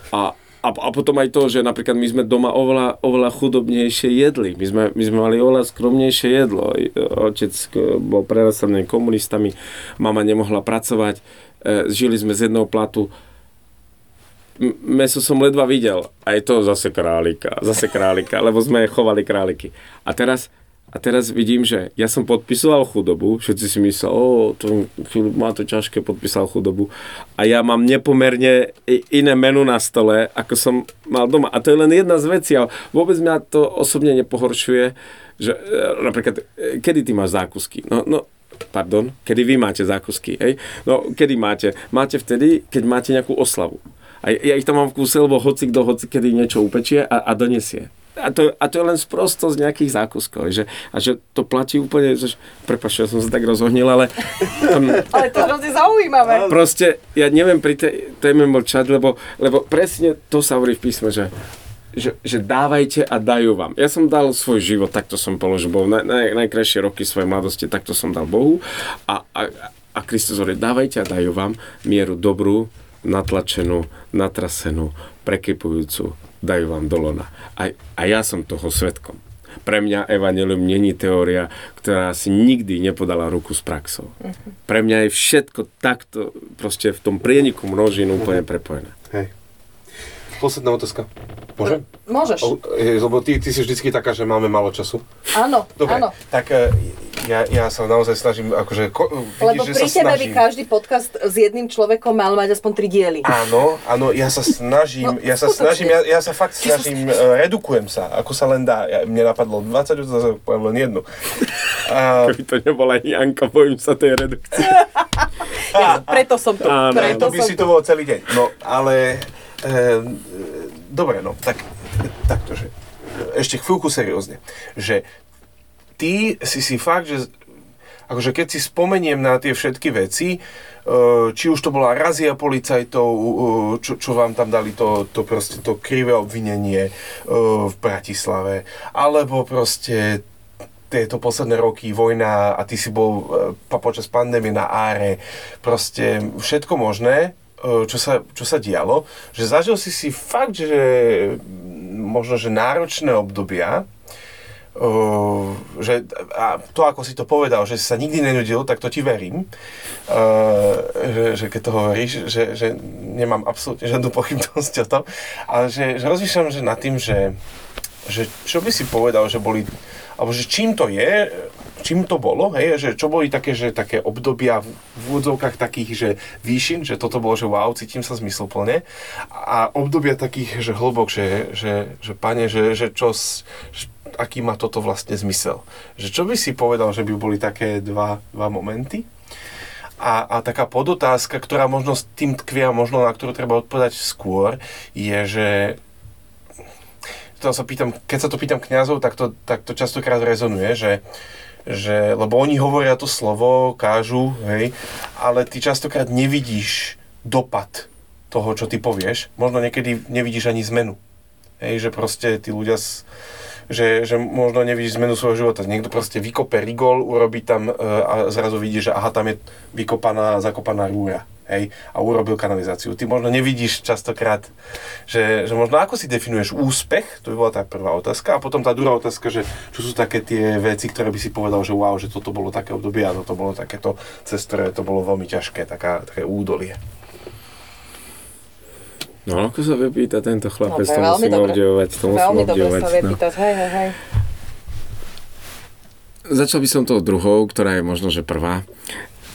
A, a, a potom aj to, že napríklad my sme doma oveľa, oveľa chudobnejšie jedli. My sme, my sme mali oveľa skromnejšie jedlo. Otec eh, bol prerastaný komunistami, mama nemohla pracovať, eh, žili sme z jedného platu meso som ledva videl. Aj to zase králika, zase králika, lebo sme chovali králiky. A teraz, a teraz vidím, že ja som podpisoval chudobu, všetci si mysleli, o, to Filip má to ťažké, podpísal chudobu. A ja mám nepomerne iné menu na stole, ako som mal doma. A to je len jedna z vecí, ale vôbec mňa to osobne nepohoršuje, že e, napríklad, e, kedy ty máš zákusky? No, no, pardon, kedy vy máte zákusky, hej? No, kedy máte? Máte vtedy, keď máte nejakú oslavu. A ja ich tam mám v kúse, lebo hoci kto hoci kedy niečo upečie a, a donesie. A to, a to je len sprosto z nejakých zákuskov. Že, a že to platí úplne, že, prepáč, ja som sa tak rozohnil, ale um, [LAUGHS] Ale to je hrozne zaujímavé. proste, ja neviem pri tej téme mlčať, lebo, lebo presne to sa hovorí v písme, že že, že dávajte a dajú vám. Ja som dal svoj život, takto som položil Bohu. Na, na, najkrajšie roky svojej mladosti, takto som dal Bohu. A, a, a Kristus hovorí, dávajte a dajú vám mieru dobrú, natlačenú, natrasenú, prekypujúcu, dajú vám do lona. A, a ja som toho svetkom. Pre mňa evanelium není teória, ktorá si nikdy nepodala ruku s praxou. Pre mňa je všetko takto, proste v tom prieniku množín úplne prepojené. Hej. Posledná otázka. Môžem? Môžeš. O, e, Lebo ty, ty si vždycky taká, že máme málo času. Áno, Dobre, áno. tak e, ja, ja sa naozaj snažím, akože, ko, Lebo vidíš, že pri sa tebe by snažím. každý podcast s jedným človekom mal mať aspoň tri diely. Áno, áno, ja sa snažím, No, ja sa skutočne. snažím, ja, ja sa fakt snažím, e, redukujem sa, ako sa len dá. Ja, mne napadlo 20, zase poviem len jednu. A, Keby to nebola Janka, bojím sa tej redukcie. [LAUGHS] Ja, preto som tu. Áno, preto to by som si tu. to bolo celý deň. No, ale... E, e, dobre, no, tak, takto, že ešte chvíľku seriózne, že ty si si fakt, že akože keď si spomeniem na tie všetky veci, e, či už to bola razia policajtov, čo, čo vám tam dali to, to proste to krivé obvinenie e, v Bratislave, alebo proste tieto posledné roky, vojna a ty si bol e, počas pandémie na áre, proste všetko možné, čo sa, čo sa dialo, že zažil si si fakt, že možno, že náročné obdobia, Uh, že, a to, ako si to povedal, že si sa nikdy nenudil, tak to ti verím. Uh, že, že keď to hovoríš, že, že nemám absolútne žiadnu pochybnosť o tom. Ale že, že rozmýšľam že nad tým, že, že čo by si povedal, že boli, alebo že čím to je, čím to bolo, hej, že čo boli také, že také obdobia v, v úvodzovkách takých, že výšin, že toto bolo, že wow, cítim sa zmysluplne a obdobia takých, že hlbok, že, že, že pane, že, že čo, aký má toto vlastne zmysel. Že čo by si povedal, že by boli také dva, dva momenty? A, a taká podotázka, ktorá možno s tým tkvia, možno na ktorú treba odpovedať skôr, je, že to sa pýtam, keď sa to pýtam kňazov, tak to, tak to častokrát rezonuje, že, že, lebo oni hovoria to slovo, kážu, hej, ale ty častokrát nevidíš dopad toho, čo ty povieš. Možno niekedy nevidíš ani zmenu. Hej, že proste tí ľudia, s, že, že možno nevidíš zmenu svojho života. Niekto proste vykope rigol, urobí tam e, a zrazu vidí, že aha, tam je vykopaná, zakopaná rúra. Hej, a urobil kanalizáciu. Ty možno nevidíš častokrát, že, že možno ako si definuješ úspech, to by bola tá prvá otázka, a potom tá druhá otázka, že čo sú také tie veci, ktoré by si povedal, že wow, že toto bolo také obdobie a toto bolo takéto, cez ktoré to bolo veľmi ťažké, taká, také údolie. No, ako sa vypýta tento chlapec, No, to musím dobre. obdivovať, to musím Veľmi dobre sa vie no. hej, hej, hej. Začal by som tou druhou, ktorá je možno, že prvá,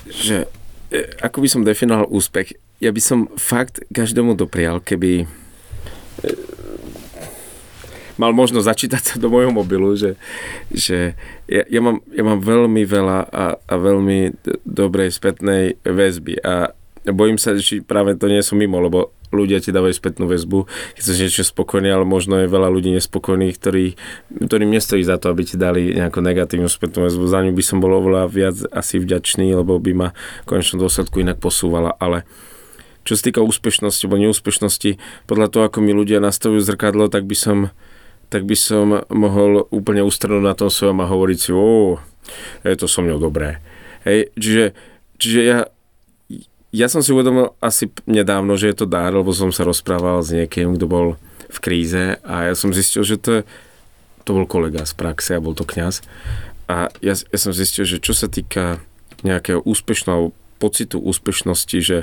že e, ako by som definoval úspech, ja by som fakt každému doprial, keby e, mal možnosť začítať sa do môjho mobilu, že, že ja, ja, mám, ja mám veľmi veľa a, a veľmi dobrej spätnej väzby a bojím sa, či práve to nie sú mimo, lebo ľudia ti dávajú spätnú väzbu, keď si niečo spokojný, ale možno je veľa ľudí nespokojných, ktorí, ktorým nestojí za to, aby ti dali nejakú negatívnu spätnú väzbu. Za ňu by som bol oveľa viac asi vďačný, lebo by ma v konečnom dôsledku inak posúvala, ale čo sa týka úspešnosti alebo neúspešnosti, podľa toho, ako mi ľudia nastavujú zrkadlo, tak by som tak by som mohol úplne ustrnúť na tom svojom a hovoriť si, o, je to so mňou dobré. Hej, čiže, čiže ja, ja som si uvedomil asi nedávno, že je to dar, lebo som sa rozprával s niekým, kto bol v kríze a ja som zistil, že to, je, to bol kolega z praxe a bol to kňaz. A ja, ja som zistil, že čo sa týka nejakého úspešného pocitu úspešnosti, že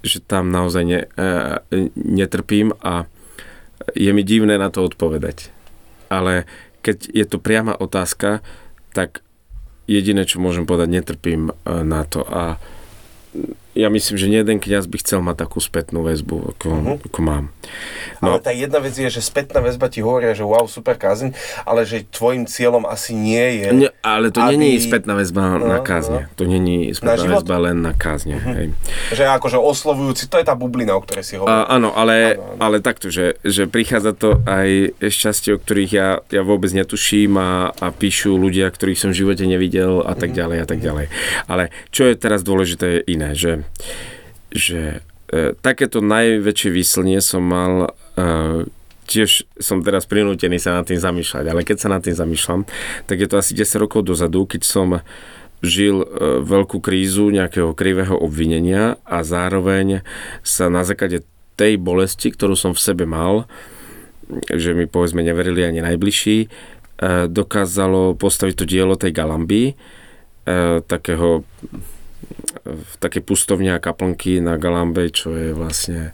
že tam naozaj ne, e, netrpím a je mi divné na to odpovedať. Ale keď je to priama otázka, tak jediné, čo môžem povedať, netrpím e, na to a ja myslím, že jeden kňaz by chcel mať takú spätnú väzbu, ako, uh-huh. ako mám. No. Ale tá jedna vec je, že spätná väzba ti hovoria, že wow, super kázeň, ale že tvojim cieľom asi nie je... Nie, ale to aby... není spätná väzba no, na kázne. No. To není spätná väzba len na kázne. Uh-huh. Hej. Že akože oslovujúci, to je tá bublina, o ktorej si hovoril. Áno, ale, áno, áno. ale takto, že, že prichádza to aj šťastie, o ktorých ja, ja vôbec netuším a, a píšu ľudia, ktorých som v živote nevidel a tak ďalej a tak ďalej. Ale čo je teraz dôležité je iné, že že e, takéto najväčšie výslnie som mal e, tiež som teraz prinútený sa nad tým zamýšľať, ale keď sa nad tým zamýšľam, tak je to asi 10 rokov dozadu, keď som žil e, veľkú krízu nejakého krivého obvinenia a zároveň sa na základe tej bolesti, ktorú som v sebe mal, že mi povedzme neverili ani najbližší, e, dokázalo postaviť to dielo tej Galamby, e, takého v také pustovne a kaplnky na Galambe, čo je vlastne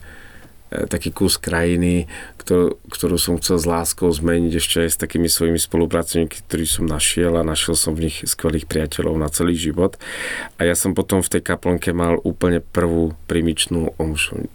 e, taký kus krajiny, ktorú, ktorú som chcel s láskou zmeniť ešte aj s takými svojimi spolupracovníkmi, ktorí som našiel a našiel som v nich skvelých priateľov na celý život. A ja som potom v tej kaplnke mal úplne prvú primičnú omšu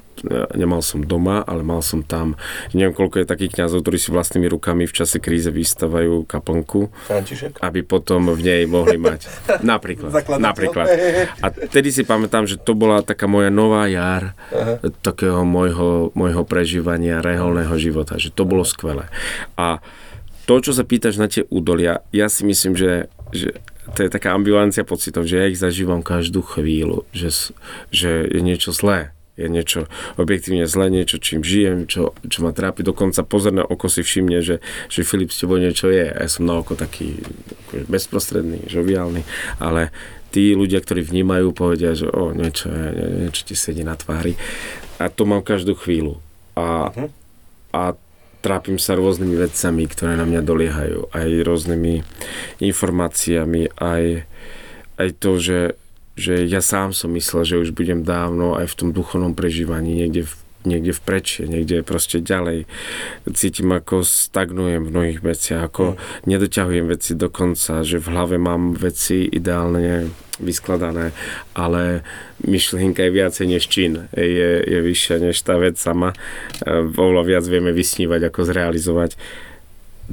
nemal som doma, ale mal som tam, neviem koľko je takých kňazov, ktorí si vlastnými rukami v čase kríze vystavajú kaplnku, František? aby potom v nej mohli mať. [LAUGHS] Napríklad. napríklad. [LAUGHS] A tedy si pamätám, že to bola taká moja nová jar Aha. takého môjho, môjho prežívania reholného života, že to bolo skvelé. A to, čo sa pýtaš na tie údolia, ja si myslím, že, že to je taká ambulancia pocitov, že ja ich zažívam každú chvíľu, že, že je niečo zlé je niečo objektívne zlé, niečo, čím žijem, čo, čo ma trápi. Dokonca pozorné oko si všimne, že, že Filip s tebou niečo je. A ja som na oko taký akože bezprostredný, žoviálny, ale tí ľudia, ktorí vnímajú, povedia, že o, niečo, niečo ti sedí na tvári. A to mám každú chvíľu. A, uh-huh. a trápim sa rôznymi vecami, ktoré na mňa doliehajú. Aj rôznymi informáciami, aj, aj to, že že ja sám som myslel, že už budem dávno aj v tom duchovnom prežívaní niekde v niekde v prečie, niekde proste ďalej. Cítim, ako stagnujem v mnohých veciach, ako mm. nedoťahujem veci do konca, že v hlave mám veci ideálne vyskladané, ale myšlienka je viacej než čin. Je, je vyššia než tá vec sama. Oveľa viac vieme vysnívať, ako zrealizovať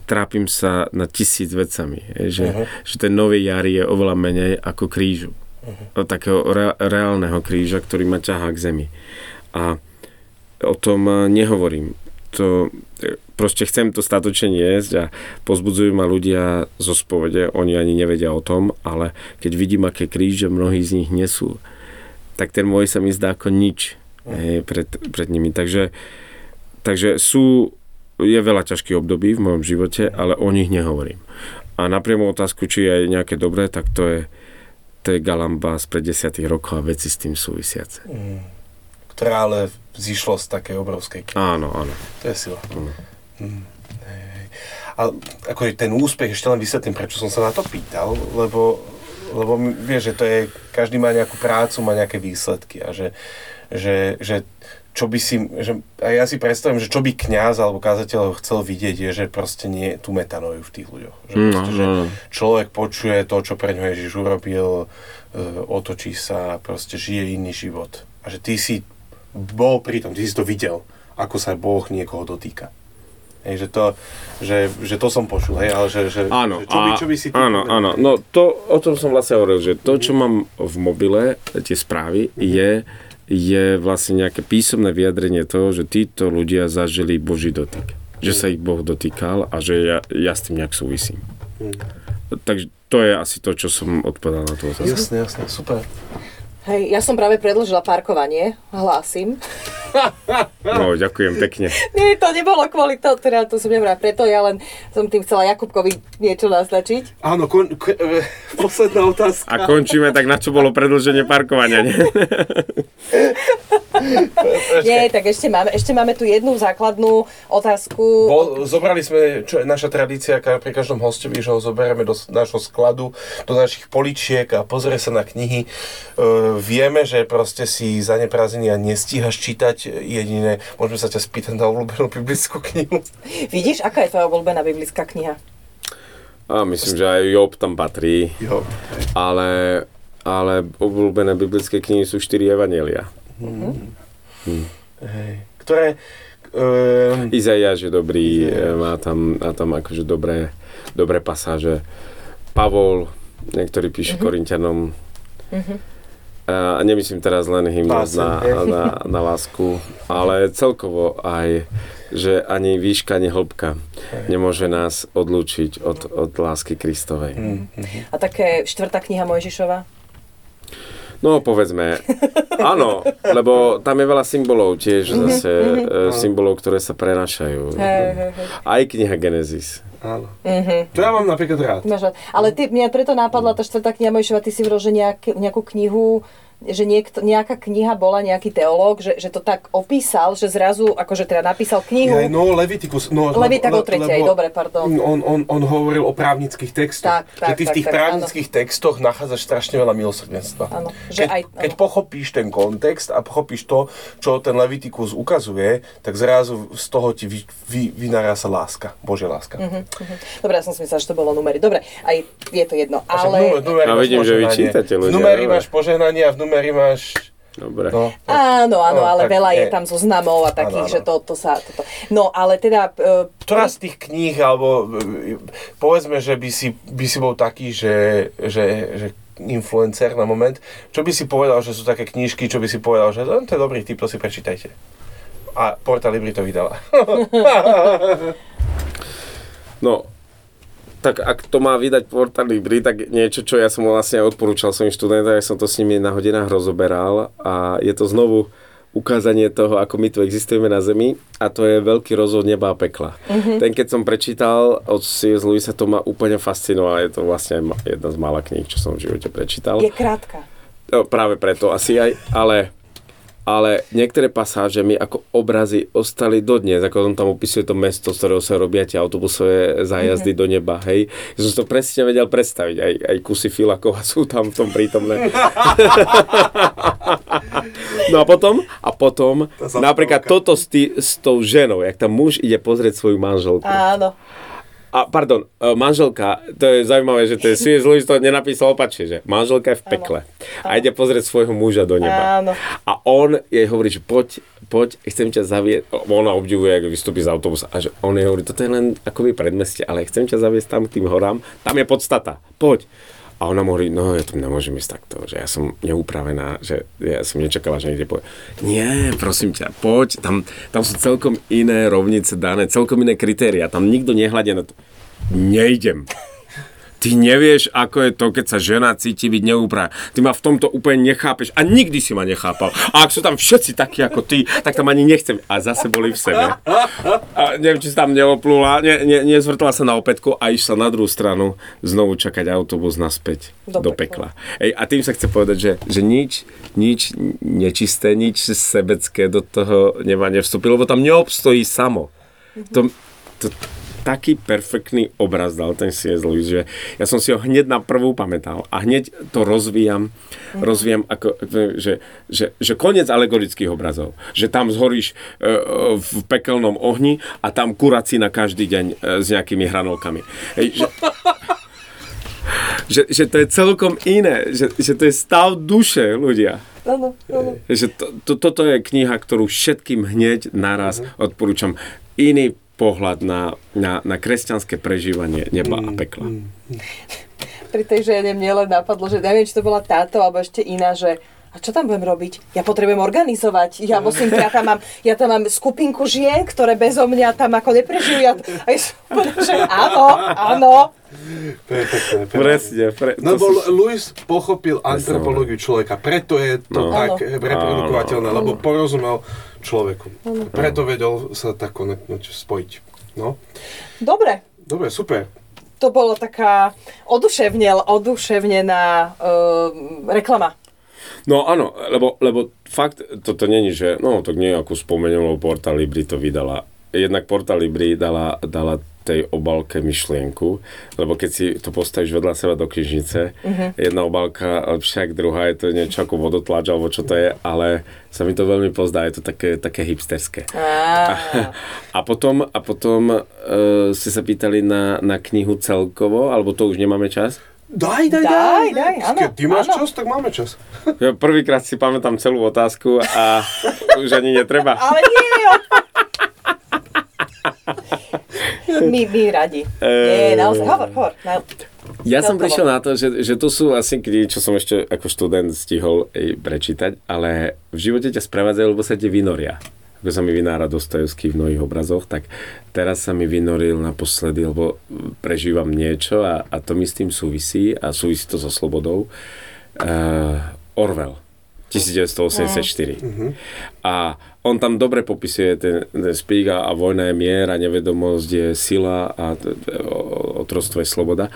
trápim sa na tisíc vecami. Že, uh-huh. že ten nový jar je oveľa menej ako krížu. Takého re, reálneho kríža, ktorý ma ťahá k zemi. A o tom eh, nehovorím. To, eh, proste chcem to statočne jesť a pozbudzujú ma ľudia zo spovede, oni ani nevedia o tom, ale keď vidím, aké kríže mnohí z nich nesú, tak ten môj sa mi zdá ako nič hej, pred, pred nimi. Takže, takže sú, je veľa ťažkých období v mojom živote, ale o nich nehovorím. A na otázku, či je nejaké dobré, tak to je, to je galamba z pred desiatých rokov a veci s tým súvisiace. Mm. Ktorá ale zišlo z takej obrovskej knihy. Áno, áno. To je sila. Mm. Mm. A ako je ten úspech, ešte len vysvetlím, prečo som sa na to pýtal, lebo, lebo vieš, že to je, každý má nejakú prácu, má nejaké výsledky a že, že, že čo by si, že, a ja si predstavím, že čo by kňaz alebo kázateľ chcel vidieť, je, že proste nie tú metanoju v tých ľuďoch. Že, no, proste, no. že človek počuje to, čo pre ňo Ježiš urobil, e, otočí sa, proste žije iný život. A že ty si bol pri tom, ty si to videl, ako sa Boh niekoho dotýka. Hej, že, to, že, že to som počul, hej, ale že, že, áno, že čo, by, čo by si... Áno, áno, no to, o tom som vlastne hovoril, že to, čo mám v mobile, tie správy, mm-hmm. je je vlastne nejaké písomné vyjadrenie toho, že títo ľudia zažili Boží dotyk. Že sa ich Boh dotýkal a že ja, ja s tým nejak súvisím. Hmm. Takže to je asi to, čo som odpovedal na tú otázku. Jasne, jasne, super. Hej, ja som práve predložila parkovanie, hlásim. No, ďakujem pekne. [LAUGHS] Nie, to nebolo kvôli to, teda to som nevrá preto, ja len som tým chcela Jakubkovi niečo naznačiť. Áno, kon, k, e, [LAUGHS] posledná otázka. A končíme, tak na čo bolo predlženie parkovania, nie? [LAUGHS] Nie, tak ešte máme, ešte máme tu jednu základnú otázku. Bol, zobrali sme, čo je naša tradícia, pri každom hostovi, že ho zoberieme do nášho skladu, do našich poličiek a pozrie sa na knihy. E, vieme, že proste si zaneprázdnený a nestíhaš čítať jediné. Môžeme sa ťa spýtať na obľúbenú biblickú knihu. Vidíš, aká je tvoja obľúbená biblická kniha? A myslím, že aj Job tam patrí, Jo. ale, ale obľúbené biblické knihy sú štyri evanelia. Hej. Ktoré... E, Izaiáš je dobrý, Izaiáš. má tam, má tam akože dobré, dobré pasáže. Pavol, niektorý píše Mhm. Korintianom. A nemyslím teraz len hymnos na, na, na lásku, ale celkovo aj, že ani výška, ani hĺbka nemôže nás odlúčiť od, od lásky Kristovej. A také štvrtá kniha Mojžišova? No, povedzme, áno, lebo tam je veľa symbolov tiež zase, e, symbolov, ktoré sa prenašajú. Hej, hej. Aj kniha Genesis. Áno. Mhm. To ja mám napríklad rád. Máš rád. Ale ty, mňa preto napadla tá štvrtá kniha Mojžišova, ty si vrol, že nejak, nejakú knihu že niekto, nejaká kniha bola, nejaký teológ, že, že to tak opísal, že zrazu, akože teda napísal knihu. Ja, no, Leviticus. No, Levitak o tretej, dobre, pardon. On, on, on hovoril o právnických textoch. Tak, že tak, ty v tak, tých tak, právnických textoch nachádzaš strašne veľa milosrdenstva. Áno, že keď, aj- keď áno. pochopíš ten kontext a pochopíš to, čo ten Leviticus ukazuje, tak zrazu z toho ti vy, vy, vynára sa láska, Božia láska. Mhm. Dobre, ja som si myslela, že to bolo numery. Dobre, aj je to jedno. A však v Ale... numer- v numeri A máš vidím, že vy čítate, ľudia, V numeri máš požehnanie a v numeri máš... Dobre. No, Áno, áno, No, ale tak veľa je tam zoznamov a takých, Áno, áno. že to, to sa... Toto. No, ale teda... e, Ktorá z tých kníh, alebo e, povedzme, že by si, by si bol taký, že, že, že influencer na moment, čo by si povedal, že sú také knížky, čo by si povedal, že "No, to je dobrý typ, to si prečítajte. A Porta Libri to vydala. [LAUGHS] No, tak ak to má vydať Portal Libri, tak niečo, čo ja som vlastne odporúčal svojim študentom, ja som to s nimi na hodinách rozoberal a je to znovu ukázanie toho, ako my tu existujeme na Zemi a to je veľký rozhod neba a pekla. Mm-hmm. Ten, keď som prečítal od C.S. Lewisa, to ma úplne fascinovalo. Je to vlastne jedna z mála kníh, čo som v živote prečítal. Je krátka. No, práve preto asi aj, ale, ale niektoré pasáže mi ako obrazy ostali dodnes, ako on tam opisuje to mesto, z ktorého sa robia tie autobusové zájazdy mm-hmm. do neba, hej. Ja som to presne vedel predstaviť, aj, aj kusy filakov sú tam v tom prítomné. [LAUGHS] no a potom, a potom, Tá napríklad toto s, tý, s tou ženou, jak tam muž ide pozrieť svoju manželku. Áno. A pardon, e, manželka, to je zaujímavé, že to je C.S. Lewis to nenapísal opačne, že manželka je v pekle a ide pozrieť svojho muža do neba. Áno. A on jej hovorí, že poď, poď, chcem ťa zavieť. Ona obdivuje, ako vystúpi z autobusa a že on jej hovorí, toto je len akoby predmestie, ale chcem ťa zaviesť tam k tým horám, tam je podstata, poď. A ona hovorí, no ja tam nemôžem ísť takto, že ja som neupravená, že ja som nečakala, že niekde povie. Nie, prosím ťa, poď, tam, tam sú celkom iné rovnice dané, celkom iné kritéria, tam nikto nehľadie na to. Nejdem. Ty nevieš, ako je to, keď sa žena cíti byť neúpravená. Ty ma v tomto úplne nechápeš a nikdy si ma nechápal. A ak sú tam všetci takí ako ty, tak tam ani nechcem. A zase boli v sebe. A neviem, či sa tam neoplula, ne, ne, nezvrtla sa na opätku a išla na druhú stranu znovu čakať autobus naspäť Do do, pekla. Ej, a tým sa chce povedať, že, že nič, nič nečisté, nič sebecké do toho neba nevstúpilo, lebo tam neobstojí samo. To, to, taký perfektný obraz dal ten C.S. Lewis, že ja som si ho hneď na prvú pamätal a hneď to rozvíjam, Mhm. rozvíjam ako, že, že, že koniec alegorických obrazov, že tam zhoríš e, v pekelnom ohni a tam kurací na každý deň e, s nejakými hranolkami. Hej, že, že, že to je celkom iné, že, že to je stav duše ľudia. Áno, áno. Že to, to, toto je kniha, ktorú všetkým hneď naraz odporúčam. Iný pohľad na, na, na kresťanské prežívanie neba a pekla. Pri tej žene mne len napadlo, že neviem, či to bola táto, alebo ešte iná, že a čo tam budem robiť? Ja potrebujem organizovať. Ja musím, ja tam mám, ja tam mám skupinku žien, ktoré bezo mňa tam ako neprežijú. Ja, a ja že áno, áno. Perfektné. Presne. Pre, No lebo sú- Louis pochopil antropológiu človeka, preto je to No. tak Áno. reprodukovateľné, lebo porozumel človeku. Preto vedel sa tak koneknúť, spojiť. No, Dobre, dobre, super. to bolo taká oduševnel, oduševnená uh, reklama. No áno, lebo, lebo fakt toto není, že no to nie ako spomenul, Porta Libri to vydala. Jednak Porta Libri dala, dala tej obalke myšlienku, lebo keď si to postavíš vedľa seba do knižnice, uh-huh. jedna obalka lepšia ako druhá, je to niečo ako vodotlač alebo čo to je, ale sa mi to veľmi pozdá, je to také, také hipsterské. A, [LAUGHS] a potom, a potom uh, ste sa pýtali na, na knihu celkovo, alebo to už nemáme čas? Daj, daj, daj. Daj, daj, Keď ty máš áno. čas, tak máme čas. [LAUGHS] Ja prvýkrát si pamätám celú otázku a [LAUGHS] už ani netreba. Ale nie, [LAUGHS] my, my radi. Nie, naozaj, hovor, hovor. Na, Ja som prišiel na to, že, že to sú asi knihy, čo som ešte ako študent stihol prečítať, ale v živote ťa sprevádzajú, lebo sa ti vynoria. Ako sa mi vynára Dostojevský v mnohých obrazoch, tak teraz sa mi vynoril naposledy, lebo prežívam niečo a, a to mi s tým súvisí a súvisí to so slobodou. Uh, Orwell. 1984. A on tam dobre popisuje ten, ten spík a, a vojna je mier a nevedomosť je sila a otrostvo je sloboda.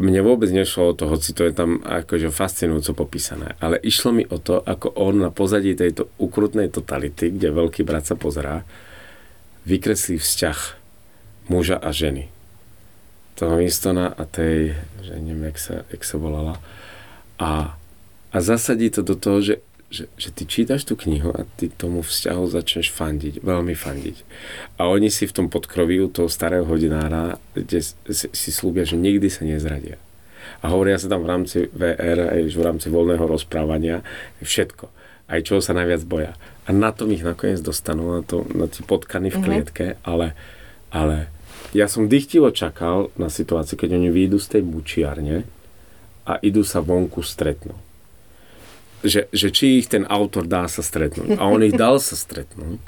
Mne vôbec nešlo o to, hoci to je tam akože fascinujúco popísané, ale išlo mi o to, ako on na pozadí tejto ukrutnej totality, kde veľký brat sa pozerá, vykreslí vzťah muža a ženy. Toho Winstona a tej, že neviem, jak sa, jak sa volala. A, a zasadí to do toho, že, že, že ty čítaš tú knihu a ty tomu vzťahu začneš fandiť, veľmi fandiť. A oni si v tom podkroví u toho starého hodinára, kde si, slúbia, že nikdy sa nezradia. A hovoria sa tam v rámci VR, aj v rámci voľného rozprávania, všetko. Aj čo sa najviac boja. A na tom ich nakoniec dostanú, na, to, na tie potkany v klietke, ale, ale ja som dychtivo čakal na situáciu, keď oni výjdu z tej mučiarne a idú sa vonku stretnúť že, že či ich ten autor dá sa stretnúť. A on ich dal sa stretnúť,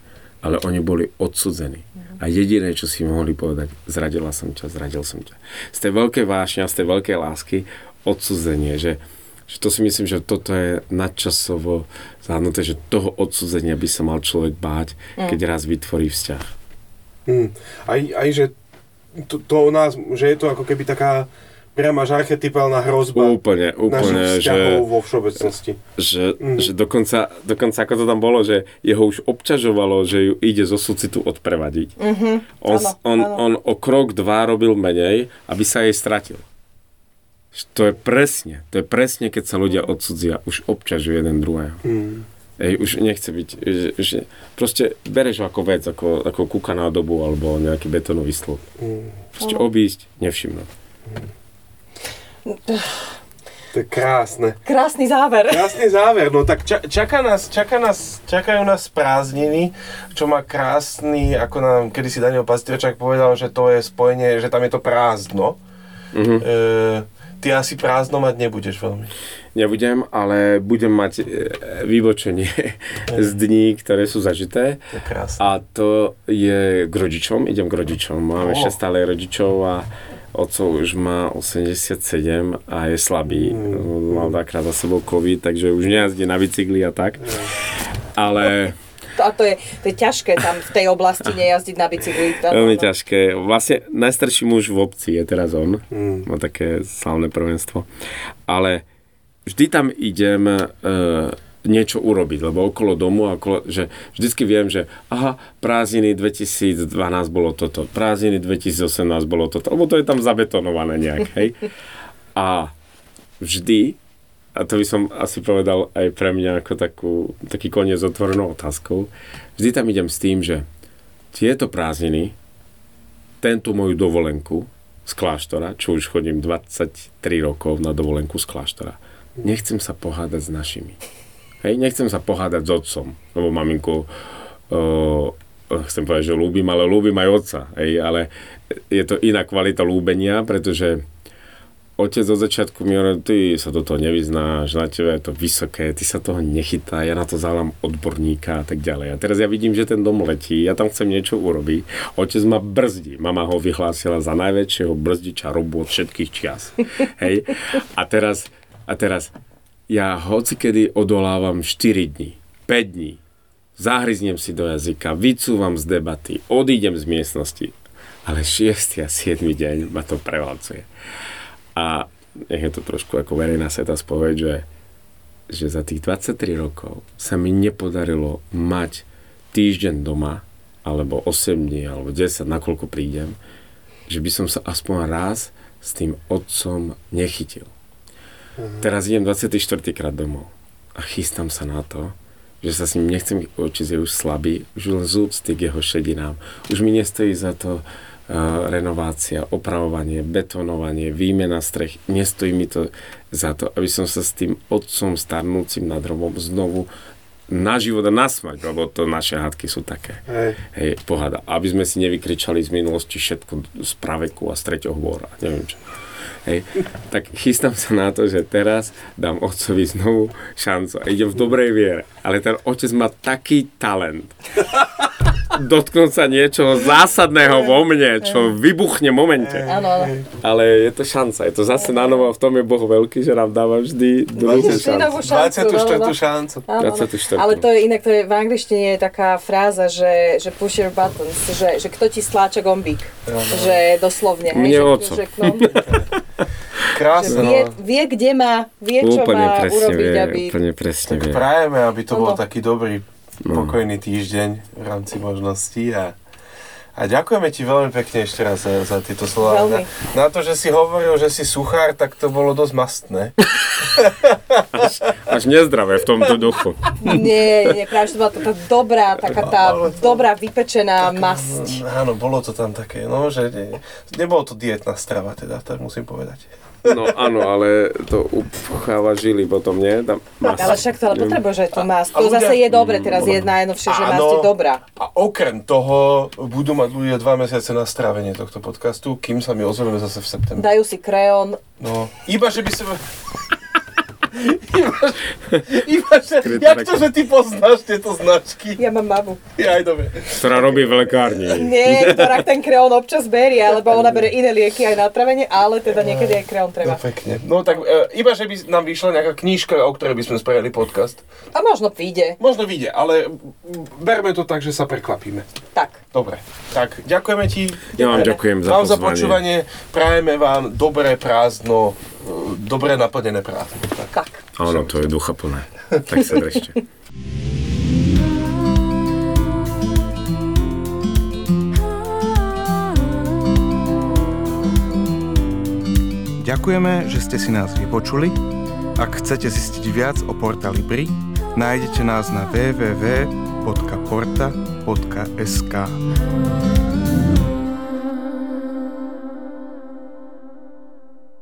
ale oni boli odsudzení. A jediné, čo si mohli povedať, zradila som ťa, zradil som ťa. Z tej veľkej vášne a z tej veľkej lásky odsudzenie, že, že to si myslím, že toto je nadčasovo zahrnuté, že toho odsudzenia by sa mal človek báť, keď raz vytvorí vzťah. Hm. Aj, aj, že to, to o nás, že je to ako keby taká priama až archetypálna hrozba Úplne, úplne, že... vo všeobecnosti. že, mm. že dokonca, dokonca ako to tam bolo, že jeho už obťažovalo, že ju ide zo súcitu odprevadiť. Mm-hmm. On, Áno, on, áno. on o krok, dva robil menej, aby sa jej stratil. To je presne, to je presne, keď sa ľudia odsudzia, už obťažujú jeden druhého. Mm. Ej, už nechce byť, že, že proste bereš ho ako vec, ako, ako kúka na dobu alebo nejaký betónový stĺp. Mm. Proste obísť, nevšimnúť. To je krásne. krásny záver. Krásny záver, no tak Ča, čaká nás, čaká nás, čakajú nás prázdniny, čo má krásny, ako nám kedysi Daniel Pastrčák povedal, že to je spojenie, že tam je to prázdno. Mhm. E, ty asi prázdno mať nebudeš veľmi. Nebudem, ale budem mať e, vybočenie z dní, ktoré sú zažité. To je krásne. A to je k rodičom, idem k rodičom. Mám Oh. ešte stále rodičov a otcov už má 87 a je slabý. Mm. Mal dvakrát za sebou COVID, takže už nejazdí na bicykli a tak. Ale A to je, to je ťažké tam v tej oblasti nejazdiť na bicykli. To- veľmi no. ťažké. Vlastne najstarší muž v obci je teraz on. Mm. Má také slavné prvenstvo. Ale vždy tam idem e, niečo urobiť, lebo okolo domu, okolo, že vždycky viem, že aha, prázdniny 2012 bolo toto, prázdniny 2018 bolo toto, lebo to je tam zabetonované nejak, hej. A vždy, a to by som asi povedal aj pre mňa ako takú, taký koniec otvorenou otázkou, vždy tam idem s tým, že tieto prázdniny, tento moju dovolenku z kláštora, čo už chodím 23 rokov na dovolenku z kláštora, nechcem sa pohádať s našimi. Hej, nechcem sa pohádať s otcom, lebo maminku uh, chcem povedať, že ľúbim, ale ľúbim aj otca. Hej, ale je to iná kvalita ľúbenia, pretože otec od začiatku mi hovoril, ty sa do toho nevyznáš, na tebe je to vysoké, ty sa toho nechytá, ja na to zálám odborníka a tak ďalej. A teraz ja vidím, že ten dom letí, ja tam chcem niečo urobiť. Otec ma brzdí. Mama ho vyhlásila za najväčšieho brzdiča robot všetkých čias. Hej. A teraz, a teraz ja hocikedy odolávam 4 dní, 5 dní, zahryznem si do jazyka, vycúvam z debaty, odídem z miestnosti, ale 6. a 7. deň ma to prevalcuje. A nech je to trošku ako verejná sveta spoveď, že že za tých 23 rokov sa mi nepodarilo mať týždeň doma, alebo 8 dní, alebo 10, nakoľko prídem, že by som sa aspoň raz s tým otcom nechytil. Uh-huh. Teraz idem 24 krát domov a chystám sa na to, že sa s ním nechcem očiť, je už slabý, už len z úcty k jeho šedinám. Už mi nestojí za to uh, renovácia, opravovanie, betonovanie, výmena strech. Nestojí mi to za to, aby som sa s tým otcom starnúcim nad hrobom znovu na život a na smrť, lebo to naše hádky sú také. Hej. Hej, pohada. Aby sme si nevykričali z minulosti všetko z praveku a z treťoho hôra. Neviem čo. Hej. Tak chystám sa na to, že teraz dám otcovi znovu šancu a idem v dobrej viere. Ale ten otec má taký talent dotknúť sa niečoho zásadného vo mne, čo vybuchne v momente. Ale je to šanca, je to zase na novo, v tom je Boh veľký, že nám dáva vždy druhú šancu. 24. šancu. Áno, áno. Ale to je inak, to je v angličtine je taká fráza, že, že push your buttons, že, že kto ti stláča gombík. Že doslovne. Mne oco. Že, no, [LAUGHS] Krásne. Vie, no. vie, kde má, vie, čo úplne má presne urobiť, vie, aby... Úplne presne Tak vie. prajeme, aby to bol Áno. taký dobrý, pokojný týždeň v rámci možností a a ďakujeme ti veľmi pekne ešte raz za, za tieto slova. Na, na to, že si hovoril, že si suchár, tak to bolo dosť mastné. Až nezdravé v tomto duchu. Nie, nie, práve, že to bola taká dobrá, taká tá dobrá vypečená masť. Áno, bolo to tam také, no, že ne, nebolo to dietná strava, teda, tak musím povedať. No áno, ale to upcháva žily potom, nie? Tam masť. Ale však to ale potrebuješ aj tú masť. To ľudia- zase je dobre, teraz je najnovšie, že masť je dobrá. A okrem toho budú mať ľudia dva mesiace na strávenie tohto podcastu, kým sa my ozveme zase v septembri. Dajú si kreón, No, iba že by sa... iba, iba že... Jak to, že ty poznáš tieto značky? ja mám mamu. Ja aj dobre. Ktorá robí v lekárni. Nie, ktorá ten kreón občas berie, alebo ona bere iné lieky aj na travenie, ale teda niekedy aj kreón No treba. pekne. No tak e, iba, že by nám vyšla nejaká knížka, o ktorej by sme spravili podcast. A možno vyjde. Možno vyjde, ale berme to tak, že sa prekvapíme. Tak. Dobre, tak ďakujeme ti. Ja vám ďakujem za vám za počúvanie. Prajeme vám dobré prázdno, dobre naplnené prázdno. Tak. Tak. Áno, to je ducha plné. Tak sa držte. [LAUGHS] Ďakujeme, že ste si nás vypočuli. Ak chcete zistiť viac o portáli BRI, nájdete nás na www.porta.sk.